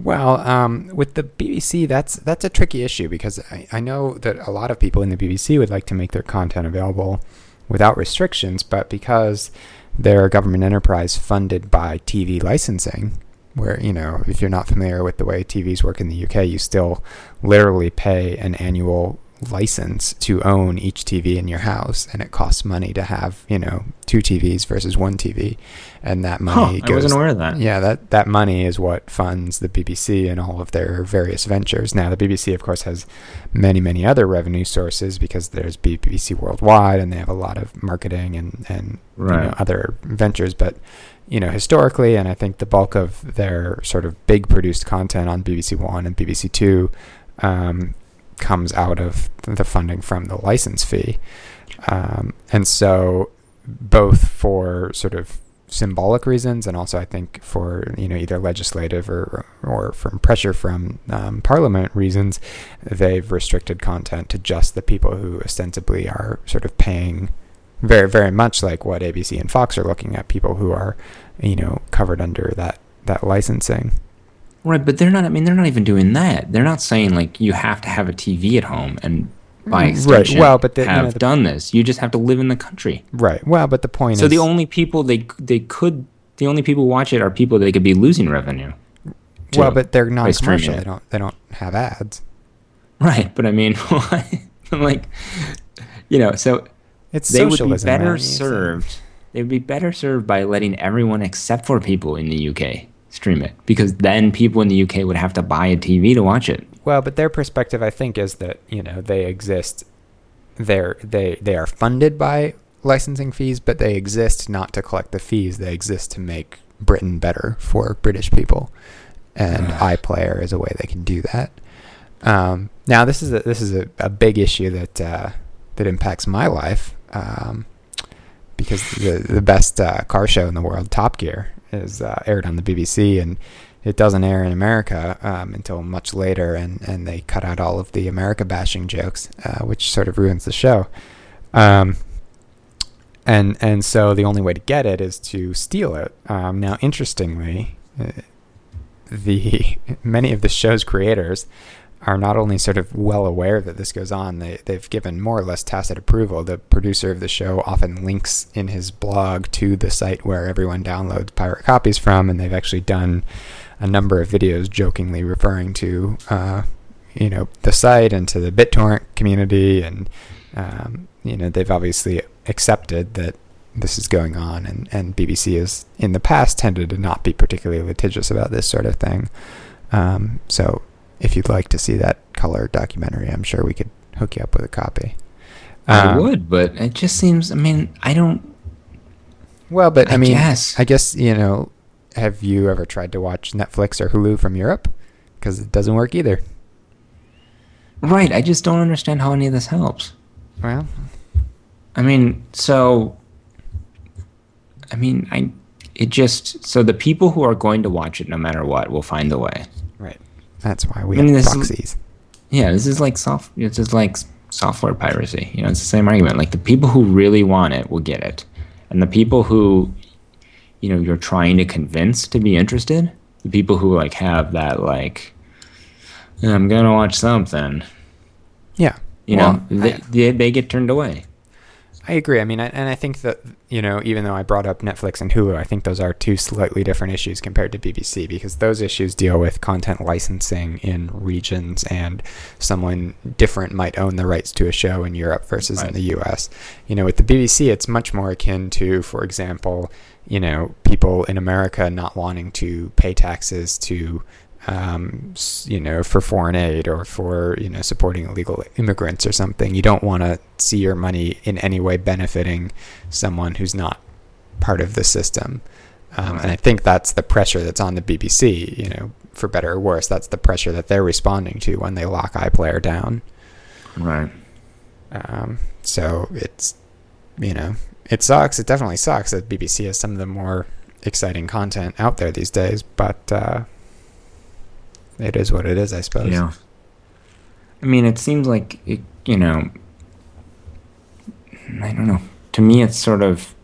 Well, um, with the BBC, that's that's a tricky issue because I, I know that a lot of people in the BBC would like to make their content available without restrictions, but because they're a government enterprise funded by TV licensing, where you know if you're not familiar with the way TVs work in the UK, you still literally pay an annual license to own each TV in your house, and it costs money to have you know two TVs versus one TV, and that Huh, money I wasn't aware of that. yeah, that that money is what funds the BBC and all of their various ventures. Now, the BBC, of course, has many, many other revenue sources because there's BBC Worldwide, and they have a lot of marketing and and you know, other ventures. But you know, historically, and I think the bulk of their sort of big produced content on BBC One and BBC Two um, comes out of the funding from the license fee, um, and so both for sort of symbolic reasons and also I think for you know either legislative or or from pressure from um, parliament reasons they've restricted content to just the people who ostensibly are sort of paying very very much like what ABC and Fox are looking at people who are you know covered under that that licensing Right, but they're not. I mean, they're not even doing that. They're not saying like you have to have a TV at home and by Mm, right, extension well, but the- you have know, the- done this. You just have to live in the country. right well but the point So is the only people they they could the only people who watch it are people they could be losing revenue. well but they're by non-commercial they don't they don't have ads Right, but I mean, like, you know, so it's they would be better served. They would be better served by letting everyone except for people in the UK stream it, because then people in the UK would have to buy a TV to watch it. Well, but their perspective, I think, is that you know they exist. They're they they are funded by licensing fees, but they exist not to collect the fees. They exist to make Britain better for British people, and iPlayer is a way they can do that. Um, now, this is a, this is a, a big issue that uh, that impacts my life um, because the the best uh, car show in the world, Top Gear, is uh, aired on the BBC, and it doesn't air in America um, until much later, and, and they cut out all of the America bashing jokes, uh, which sort of ruins the show. Um, and and so the only way to get it is to steal it. Um, now, interestingly, uh, the many of the show's creators are not only sort of well aware that this goes on, they, they've given more or less tacit approval. The producer of the show often links in his blog to the site where everyone downloads pirate copies from, and they've actually done a number of videos jokingly referring to, uh, you know, the site and to the BitTorrent community, and um, you know, they've obviously accepted that this is going on, and, and BBC has in the past tended to not be particularly litigious about this sort of thing. Um, so if you'd like to see that color documentary, I'm sure we could hook you up with a copy. I Um, would, but it just seems. I mean, I don't. Well, but I, I mean, guess. I guess you know. Have you ever tried to watch Netflix or Hulu from Europe? Because it doesn't work either. Right, I just don't understand how any of this helps. Well, I mean, so. I mean, I. It just so the people who are going to watch it, no matter what, will find a way. right. That's why we I mean, have this is- proxies. Yeah, this is like soft. It's just like software piracy. You know, it's the same argument. Like the people who really want it will get it, and the people who, you know, you're trying to convince to be interested, the people who like have that like, I'm gonna watch something. Yeah. You Well, know, they, I- they they get turned away. I agree. I mean, I, and I think that you know, even though I brought up Netflix and Hulu, I think those are two slightly different issues compared to BBC because those issues deal with content licensing in regions, and someone different might own the rights to a show in Europe versus Right. in the U.S. You know, with the BBC, it's much more akin to, for example, you know, people in America not wanting to pay taxes to um, you know, for foreign aid or for you know supporting illegal immigrants or something. You don't want to see your money in any way benefiting someone who's not part of the system. Um, and I think that's the pressure that's on the BBC. You know, for better or worse, that's the pressure that they're responding to when they lock iPlayer down. Right. Um, so it's, you know, it sucks. It definitely sucks that BBC has some of the more exciting content out there these days, but uh, it is what it is, I suppose. Yeah. I mean, it seems like it, you know. I don't know. To me, it's sort of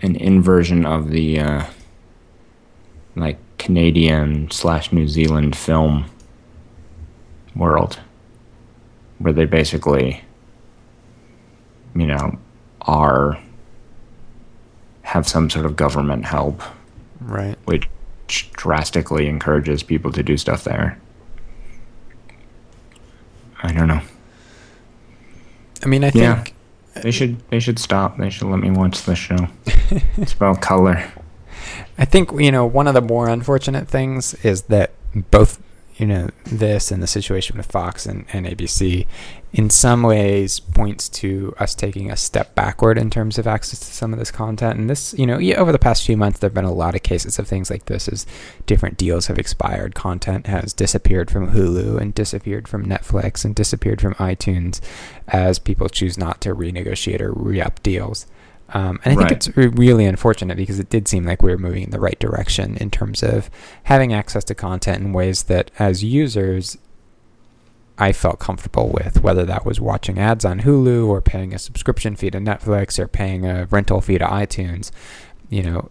an inversion of the uh, like Canadian slash New Zealand film world, where they basically, you know, are have some sort of government help Right. which drastically encourages people to do stuff there. I don't know. I mean, I Yeah. think They should they should stop. They should let me watch the show. it's about color. I think you know one of the more unfortunate things is that both you know this and the situation with Fox and, and ABC in some ways points to us taking a step backward in terms of access to some of this content. And this you know yeah, over the past few months there have been a lot of cases of things like this as different deals have expired. Content has disappeared from Hulu and disappeared from Netflix and disappeared from iTunes as people choose not to renegotiate or re-up deals. Um, and I think Right. it's re- really unfortunate because it did seem like we were moving in the right direction in terms of having access to content in ways that, as users, I felt comfortable with, whether that was watching ads on Hulu or paying a subscription fee to Netflix or paying a rental fee to iTunes. You know,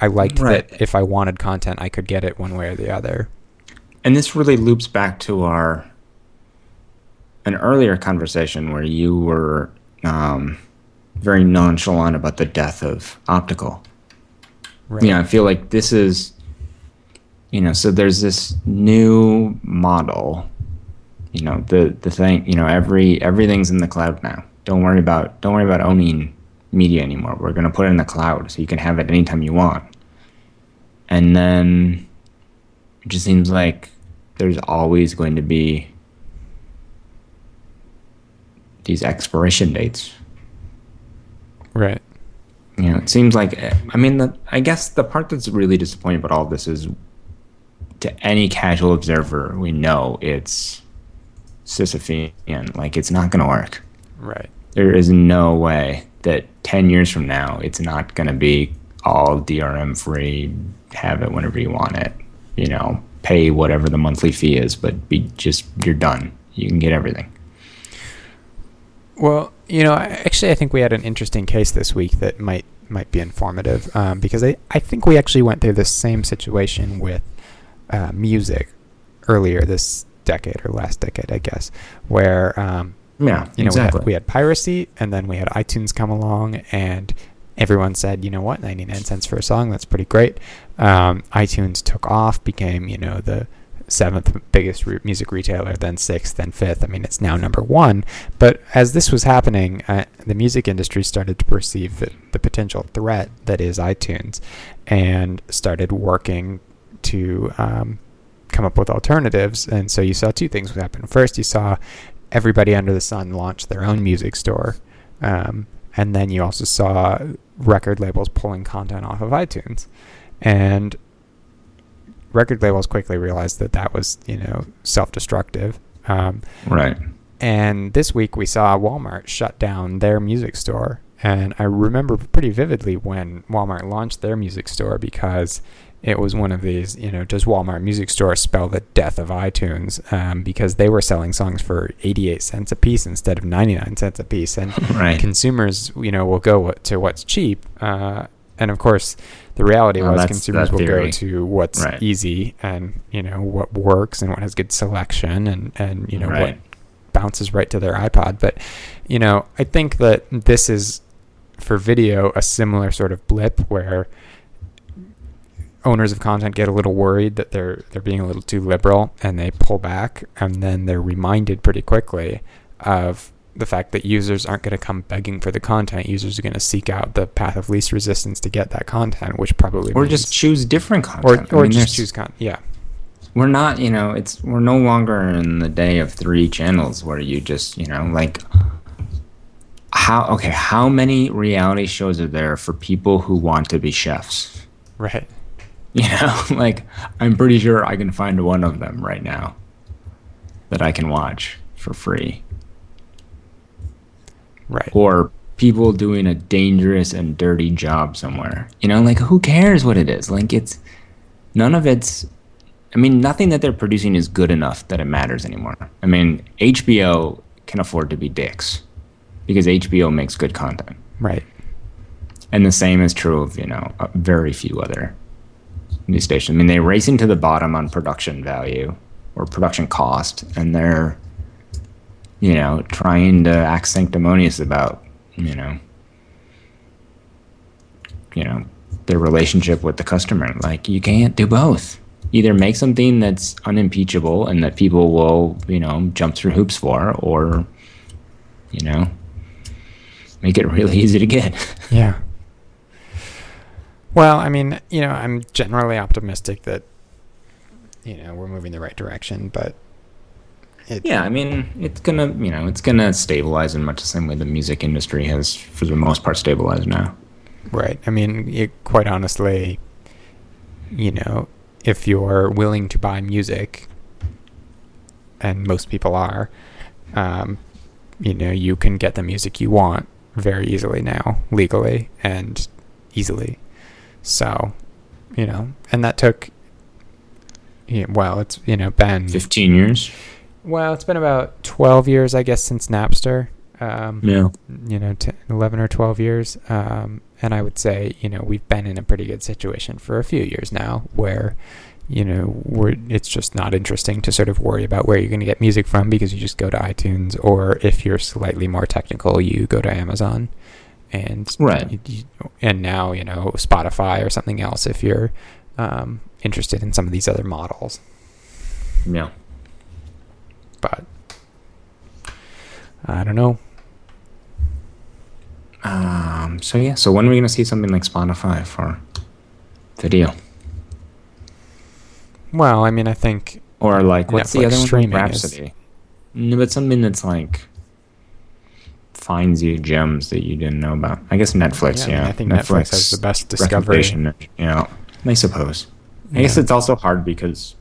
I liked Right. that if I wanted content, I could get it one way or the other. And this really loops back to our an earlier conversation where you were um, very nonchalant about the death of optical. Right. Yeah, I feel like this is, you know, so there's this new model. You know, the the thing, you know, every everything's in the cloud now. Don't worry about don't worry about owning media anymore. We're gonna put it in the cloud so you can have it anytime you want. And then it just seems like there's always going to be these expiration dates Right. you know, it seems like I mean, the, I guess the part that's really disappointing about all this is, to any casual observer, we know it's Sisyphean. Like it's not going to work. Right. There is no way that ten years from now it's not going to be all DRM free. Have it whenever you want it. You know, pay whatever the monthly fee is, but be just you're done. You can get everything. Well, you know, actually, I think we had an interesting case this week that might might be informative um, because I, I think we actually went through this same situation with uh, music earlier this decade or last decade, I guess, where um, Yeah, you know exactly. we, had, we had piracy and then we had iTunes come along and everyone said, you know what, 99 cents for a song, that's pretty great. Um, iTunes took off, became, you know, the seventh biggest re- music retailer, then sixth, then fifth. I mean, it's now number one. But as this was happening, uh, the music industry started to perceive the, the potential threat that is iTunes and started working to um, come up with alternatives. And so you saw two things happen. First, you saw everybody under the sun launch their own music store. Um, and then you also saw record labels pulling content off of iTunes. And record labels quickly realized that that was, you know, self-destructive. Um, right. and this week we saw Walmart shut down their music store. And I remember pretty vividly when Walmart launched their music store because it was one of these, you know, does Walmart music store spell the death of iTunes? Um, because they were selling songs for 88 cents a piece instead of 99 cents a piece. And Right. consumers, you know, will go to what's cheap. Uh, and of course, the reality Well, was consumers will go to what's Right. easy and, you know, what works and what has good selection and, and you know, Right. what bounces right to their iPod. But you know, I think that this is for video a similar sort of blip where owners of content get a little worried that they're they're being a little too liberal and they pull back and then they're reminded pretty quickly of the fact that users aren't going to come begging for the content. Users are going to seek out the path of least resistance to get that content which probably or means, just choose different or, content. I or mean, just choose content yeah. We're not you know it's we're no longer in the day of three channels where you just you know like how okay how many reality shows are there for people who want to be chefs? Right you know like i'm pretty sure i can find one of them right now that i can watch for free. Right. Or people doing a dangerous and dirty job somewhere. You know like who cares what it is? Like it's none of it's I mean, nothing that they're producing is good enough that it matters anymore. I mean, HBO can afford to be dicks because HBO makes good content. right. And the same is true of, you know, uh, very few other news stations. I mean, they're racing to the bottom on production value or production cost, and they're, you know, trying to act sanctimonious about, you know, you know, their relationship with the customer. Like, you can't do both. Either make something that's unimpeachable and that people will, you know, jump through hoops for, or, you know, make it really easy to get. Yeah. Well, I mean, you know, I'm generally optimistic that you know we're moving the right direction, but it, Yeah, I mean, it's gonna, you know, it's gonna stabilize in much the same way the music industry has, for the most part, stabilized now. right. I mean, it, quite honestly, you know, if you're willing to buy music, and most people are, um, you know, you can get the music you want very easily now, legally and easily. So, you know, and that took. Yeah, well, it's you know been Fifteen years. well, it's been about twelve years, I guess, since Napster. Um, Yeah. you know, t- 11 or 12 years. Um, and I would say, you know, we've been in a pretty good situation for a few years now where, you know, we're, it's just not interesting to sort of worry about where you're going to get music from because you just go to iTunes or if you're slightly more technical, you go to Amazon. And Right. you- you- and now, you know, Spotify or something else if you're um, interested in some of these other models. Yeah. But I don't know. Um. So yeah. So when are we gonna see something like Spotify for video, Well, I mean, I think or like what's Netflix the other one? streaming is- Rhapsody. No, but something that's like finds you gems that you didn't know about. I guess Netflix. Yeah, I Yeah. I think Netflix has the best discovery. You know, I suppose. I guess it's also hard because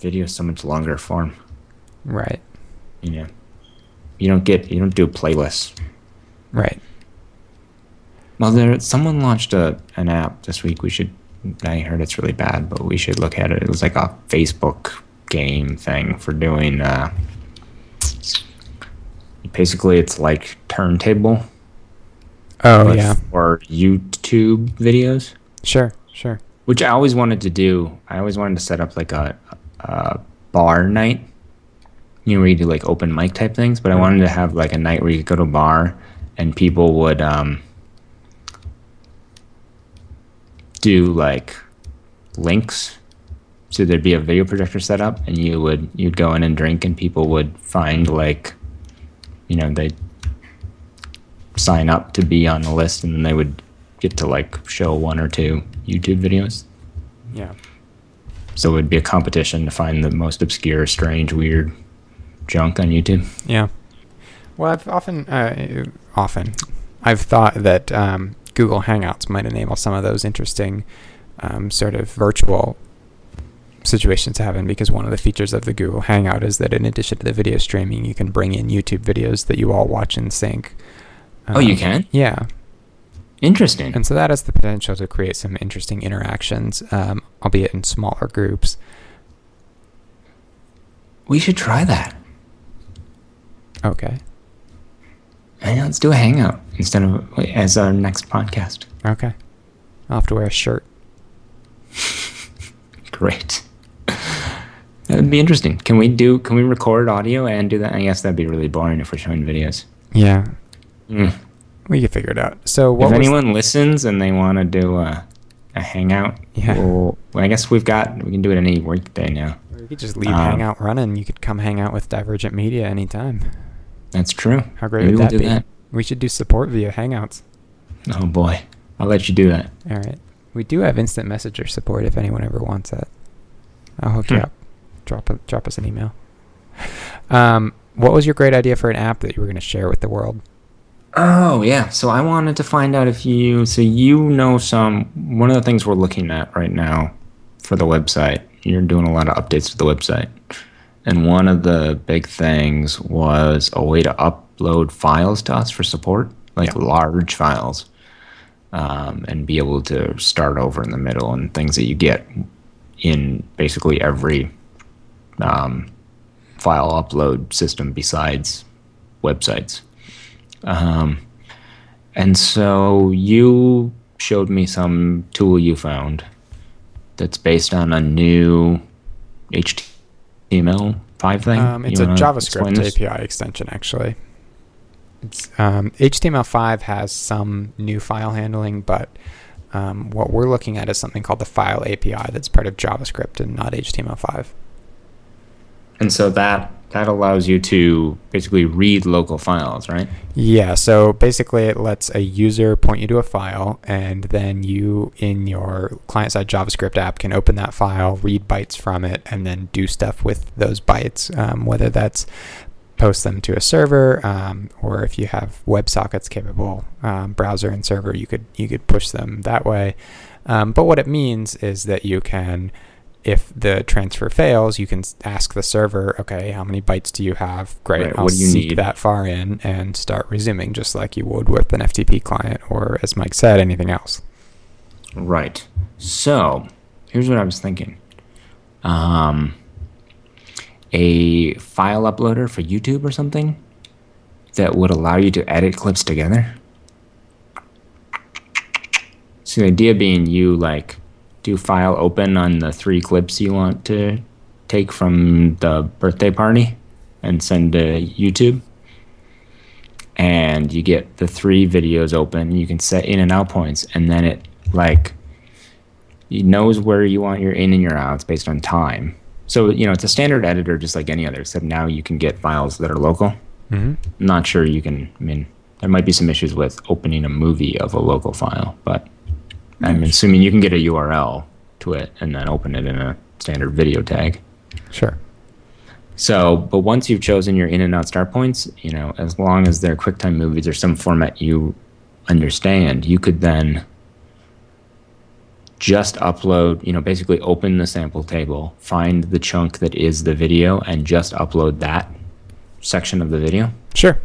video is so much longer form. right, You know, you don't get you don't do playlists. right. Well, there someone launched a an app this week. We should. I heard it's really bad, but we should look at it. It was like a Facebook game thing for doing. Uh, basically, it's like turntable, Oh yeah, for YouTube videos, sure, sure. which I always wanted to do. I always wanted to set up like a, a bar night. You know, where you do like open mic type things, but I wanted to have like a night where you could go to a bar and people would um, do like links. So there'd be a video projector set up, and you would you'd go in and drink, and people would find like, you know, they sign up to be on the list, and then they would get to like show one or two YouTube videos. Yeah, So it would be a competition to find the most obscure, strange, weird junk on YouTube. yeah. Well, I've often, uh, often, I've thought that um, Google Hangouts might enable some of those interesting um, sort of virtual situations to happen because one of the features of the Google Hangout is that in addition to the video streaming, you can bring in YouTube videos that you all watch in sync. oh, you Um, can? Yeah, Interesting. And so that has the potential to create some interesting interactions, um, albeit in smaller groups. we should try that. Okay. And let's do a hangout instead of as our next podcast. Okay. I'll have to wear a shirt. Great. That'd be interesting. Can we do? Can we record audio and do that? I guess that'd be really boring if we're showing videos. Yeah, Mm. we could figure it out. So what if anyone listens and they want to do a, a hangout, Yeah. well, well, I guess we've got we can do it any workday now. you could just leave um, Hangout running. You could come hang out with Divergent Media anytime. That's true. How great Maybe would we'll that do be? that. We should do support via Hangouts. Oh boy, I'll let you do that. All right. We do have instant messenger support if anyone ever wants that. I'll hook you Hmm. up. Drop a, drop us an email. Um, what was your great idea for an app that you were going to share with the world? Oh yeah. So I wanted to find out if you so you know some one of the things we're looking at right now for the website. You're doing a lot of updates to the website. And one of the big things was a way to upload files to us for support, like Yeah. large files, um, and be able to start over in the middle and things that you get in basically every um, file upload system besides websites. Um, and so you showed me some tool you found that's based on a new HTML5 thing. Um, it's You a JavaScript? API extension, actually. It's, um, HTML5 has some new file handling, but um, what we're looking at is something called the File API that's part of JavaScript and not HTML5. And so that that allows you to basically read local files, right? Yeah, so basically it lets a user point you to a file, and then you, in your client side JavaScript app, can open that file, read bytes from it, and then do stuff with those bytes, um, whether that's post them to a server, um, or if you have WebSockets capable um, browser and server, you could you could push them that way. Um, but what it means is that you can if the transfer fails, you can ask the server, okay, how many bytes do you have? Great, Right, I'll what do you seek need? that far in and start resuming, just like you would with an FTP client or, as Mike said, anything else. Right. So here's what I was thinking. Um, a file uploader for YouTube or something that would allow you to edit clips together. So the idea being you like do file open on the three clips you want to take from the birthday party and send to YouTube. And you get the three videos open. You can set in and out points, and then it like it knows where you want your in and your outs based on time. So you know it's a standard editor just like any other, except now you can get files that are local. Mm-hmm. I'm not sure you can. I mean, there might be some issues with opening a movie of a local file, but I'm assuming you can get a URL to it and then open it in a standard video tag. Sure. So, but once you've chosen your in and out start points, you know, as long as they're QuickTime movies or some format you understand, you could then just upload, you know, basically open the sample table, find the chunk that is the video, and just upload that section of the video. Sure.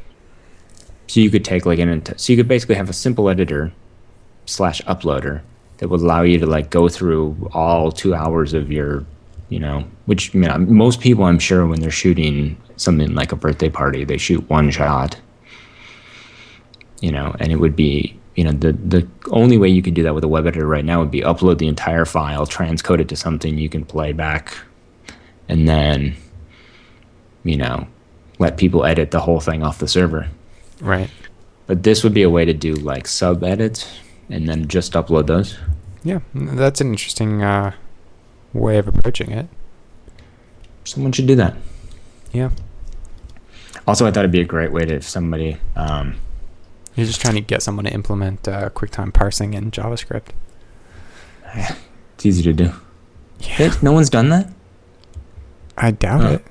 So you could take like an, so you could basically have a simple editor slash uploader that would allow you to like go through all two hours of your, you know, which you know, most people I'm sure when they're shooting something like a birthday party, they shoot one shot, you know, and it would be, you know, the the only way you could do that with a web editor right now would be upload the entire file, transcode it to something you can play back, and then, you know, let people edit the whole thing off the server. Right. But this would be a way to do like sub edits and then just upload those. Yeah, that's an interesting uh, way of approaching it. Someone should do that. Yeah. Also, I thought it'd be a great way to if somebody, um, You're just trying to get someone to implement uh, QuickTime parsing in JavaScript. it's easy to do. Yeah. No one's done that. I doubt Huh. it.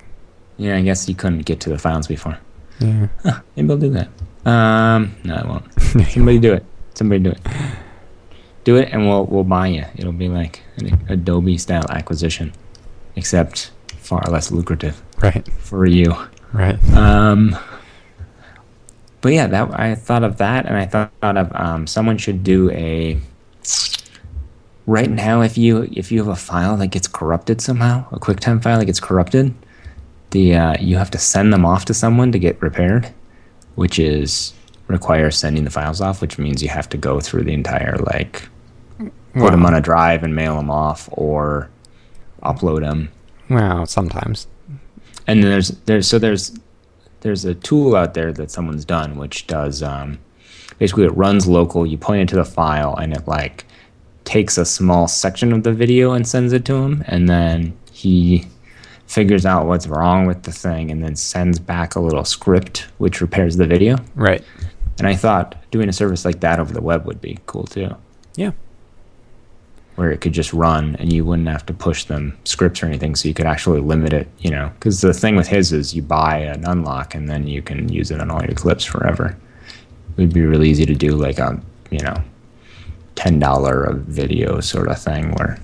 Yeah, I guess you couldn't get to the files before. Yeah. Huh, maybe I'll do that. Um, no, I won't. Somebody do it. Somebody do it. Do it, and we'll we'll buy you. It'll be like an Adobe style acquisition, except far less lucrative right. for you. Right. Um, but yeah, that I thought of that, and I thought of um, someone should do a. Right now, if you if you have a file that gets corrupted somehow, a QuickTime file that gets corrupted, the uh, you have to send them off to someone to get repaired, which is requires sending the files off, which means you have to go through the entire like put them on a drive and mail them off or upload them. Well, sometimes. And then there's there's so there's there's a tool out there that someone's done which does um, basically it runs local. You point it to the file and it like takes a small section of the video and sends it to him, and then he figures out what's wrong with the thing and then sends back a little script which repairs the video. Right. And I thought doing a service like that over the web would be cool too. Yeah. Where it could just run and you wouldn't have to push them scripts or anything, so you could actually limit it, you know. Because the thing with his is you buy an unlock and then you can use it on all your clips forever. It would be really easy to do like a, you know, $10 a video sort of thing where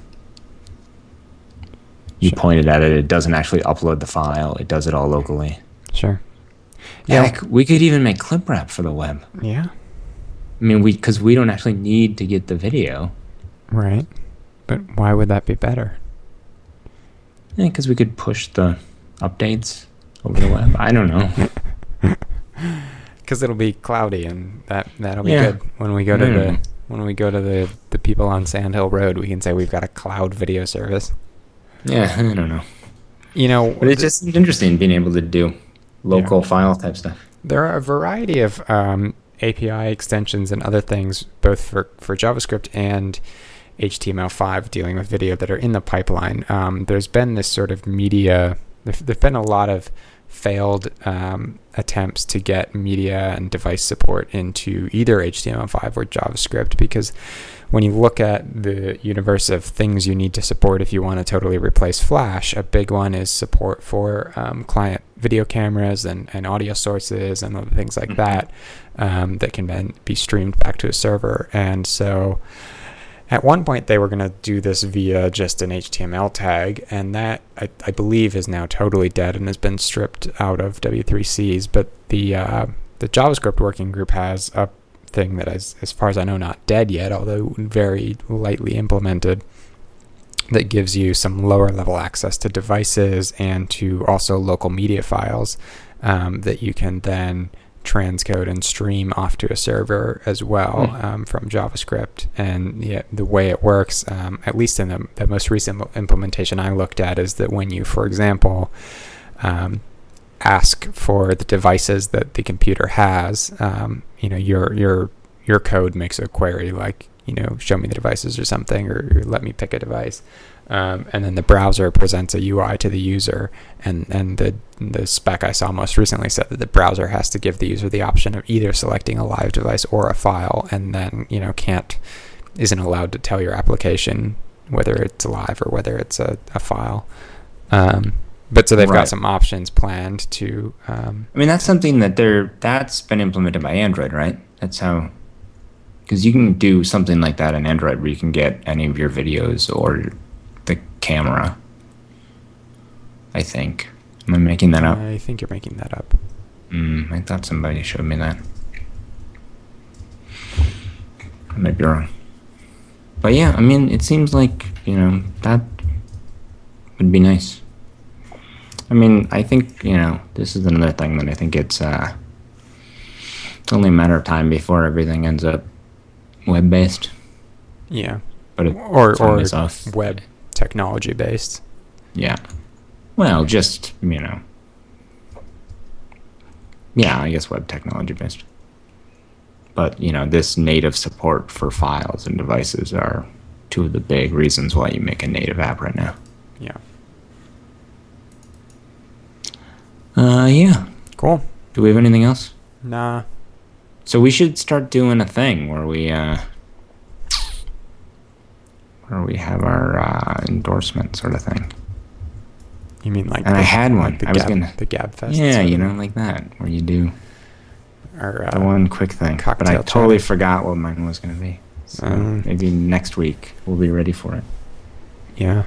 you Sure. point it at it, it doesn't actually upload the file, it does it all locally. Sure. Yeah. Heck, we could even make ClipWrap for the web. Yeah. I mean, we because we don't actually need to get the video. Right. But why would that be better? Yeah, because we could push the updates over the web. I don't know. Because it'll be cloudy, and that that'll be Yeah. good when we go to Mm. the when we go to the the people on Sand Hill Road. We can say we've got a cloud video service. Yeah, I don't know. You know, But it just seems interesting being able to do local file type stuff. there are a variety of um, API extensions and other things, both for, for JavaScript and HTML5 dealing with video that are in the pipeline. Um, there's been this sort of media, there've, there've been a lot of failed um, attempts to get media and device support into either HTML5 or JavaScript because when you look at the universe of things you need to support if you want to totally replace Flash, a big one is support for um, client video cameras and, and audio sources and other things like Mhm. that um, that can then be streamed back to a server. And so at one point they were going to do this via just an HTML tag, and that I, I believe is now totally dead and has been stripped out of W3Cs. But the uh, the JavaScript working group has a thing that is, as far as I know, not dead yet, although very lightly implemented. That gives you some lower level access to devices and to also local media files um, that you can then transcode and stream off to a server as well Hmm. um, from JavaScript. And yeah, the way it works, um, at least in the, the most recent implementation I looked at, is that when you, for example, um, ask for the devices that the computer has, um, you know, your your your code makes a query like, you know, show me the devices or something, or, or let me pick a device. Um, and then the browser presents a UI to the user, and, and the the spec I saw most recently said that the browser has to give the user the option of either selecting a live device or a file, and then you know can't isn't allowed to tell your application whether it's live or whether it's a, a file. Um, but so they've Right. got some options planned to. Um, I mean, that's something that they're that's been implemented by Android, right? That's how because you can do something like that in Android where you can get any of your videos or the camera. I think. Am I making that up? I think you're making that up. Mm, I thought somebody showed me that. I might be wrong. But yeah, I mean, it seems like, you know, that would be nice. I mean, I think, you know, this is another thing that I think it's, uh, it's only a matter of time before everything ends up web based. Yeah, But it, or it's or off. web technology based. Yeah. Well, just, you know. Yeah, I guess web technology based. But, you know, this native support for files and devices are two of the big reasons why you make a native app right now. Yeah, Uh, yeah. cool. Do we have anything else? Nah, So we should start doing a thing where we, uh, where we have our uh, endorsement sort of thing. you mean like? And I the- had like one. The I was Gab, gonna- the Gab Fest. Yeah, you know, like that, where you do the uh, one quick thing. But I totally chat. forgot what mine was going to be. So Um, maybe next week we'll be ready for it. Yeah.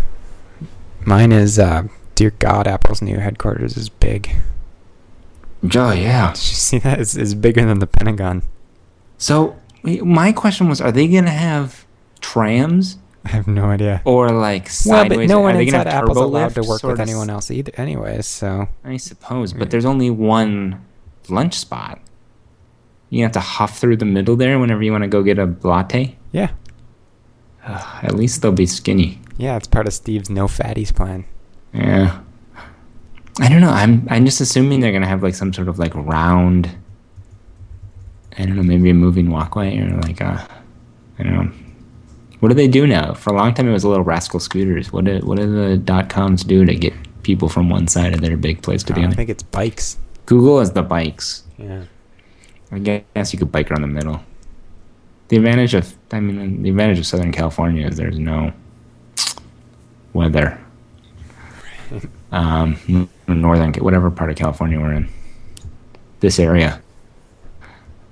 Mine is, uh, dear God, Apple's new headquarters is big. Oh yeah. Did you see that? It's, it's bigger than the Pentagon. So my question was: Are they going to have trams I have no idea. or like Well, sideways? but no are one gonna inside Apple's allowed to work with anyone else either, anyways. So I suppose, but hmm. there's only one lunch spot. You have to huff through the middle there whenever you want to go get a latte. yeah, Ugh, at least they'll be skinny. yeah, it's part of Steve's no fatties plan. Yeah. I don't know. I'm I'm just assuming they're gonna have like some sort of like round. I don't know, maybe a moving walkway or like a, I don't know. What do they do now? For a long time, it was little rascal scooters. What do what do the dot coms do to get people from one side of their big place to the other? I think it's bikes. Google has the bikes. Yeah. I guess you could bike around the middle. The advantage of, I mean, the advantage of Southern California is there's no weather. Um, northern, whatever part of California we're in, this area.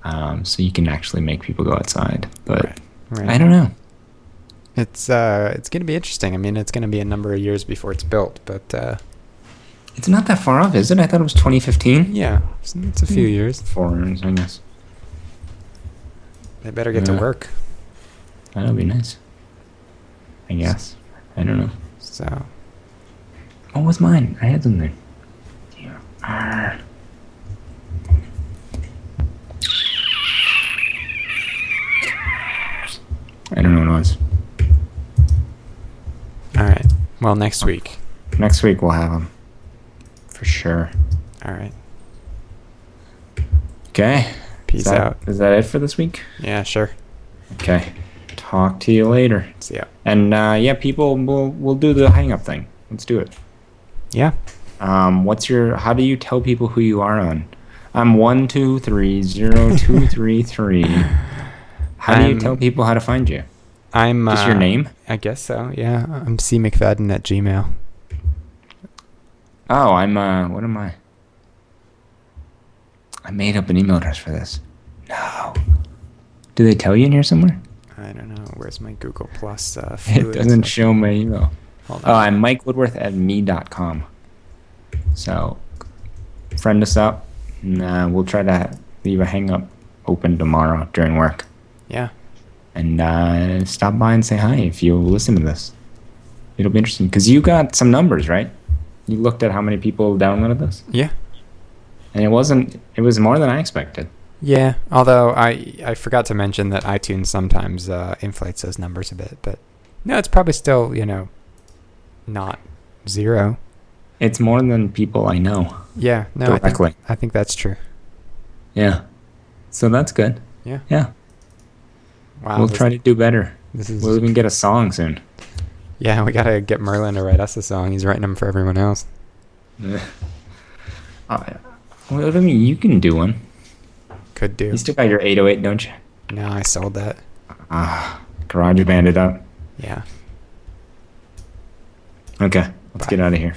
Um, so you can actually make people go outside, but Right. Right. I don't know. It's uh, it's gonna be interesting. I mean, it's gonna be a number of years before it's built, but uh, It's not that far off, is it? I thought it was 2015. yeah, it's, it's a few years. Four years, I guess. They better get Yeah. to work. That'll be nice. I guess. I don't know. So What was mine? I had something. I don't know what it was. all right. Well, next week. Next week we'll have them. For sure. All right. Okay. Peace Is that- out. Is that it for this week? Yeah, sure. Okay. Talk to you later. See ya. And uh, yeah, people will we'll do the hangout thing. Let's do it. Yeah. Um, what's your? How do you tell people who you are on? I'm one two three zero two three three. How do you I'm- tell people how to find you? I'm. Just uh, your name? I guess so. Yeah. I'm C McFadden at Gmail. Oh, I'm. Uh, what am I? I made up an email address for this. No. Do they tell you in here somewhere? I don't know. Where's my Google Plus? Uh, It doesn't stuff? show my email. Oh. I'm Mike Woodworth at me.com. So, friend us up. And, uh, we'll try to leave a hangout open tomorrow during work. yeah. and uh, stop by and say hi if you listen to this. It'll be interesting because you got some numbers, right? You looked at how many people downloaded this, Yeah. and it wasn't. It was more than I expected. Yeah. Although I I forgot to mention that iTunes sometimes uh, inflates those numbers a bit, but no, it's probably still you know not zero. It's more than people I know Yeah. No. I think, directly. I think that's true. yeah, so that's good. Yeah. Yeah, Wow. we'll try to do better. This is. We'll even get a song soon. yeah. We gotta get Merlin to write us a song. He's writing them for everyone else. Yeah. uh, well, I mean, you can do one. Could do. You still got your 808, don't you? No, I sold that. Ah, GarageBand it up. Yeah. Okay, let's Bye. get out of here.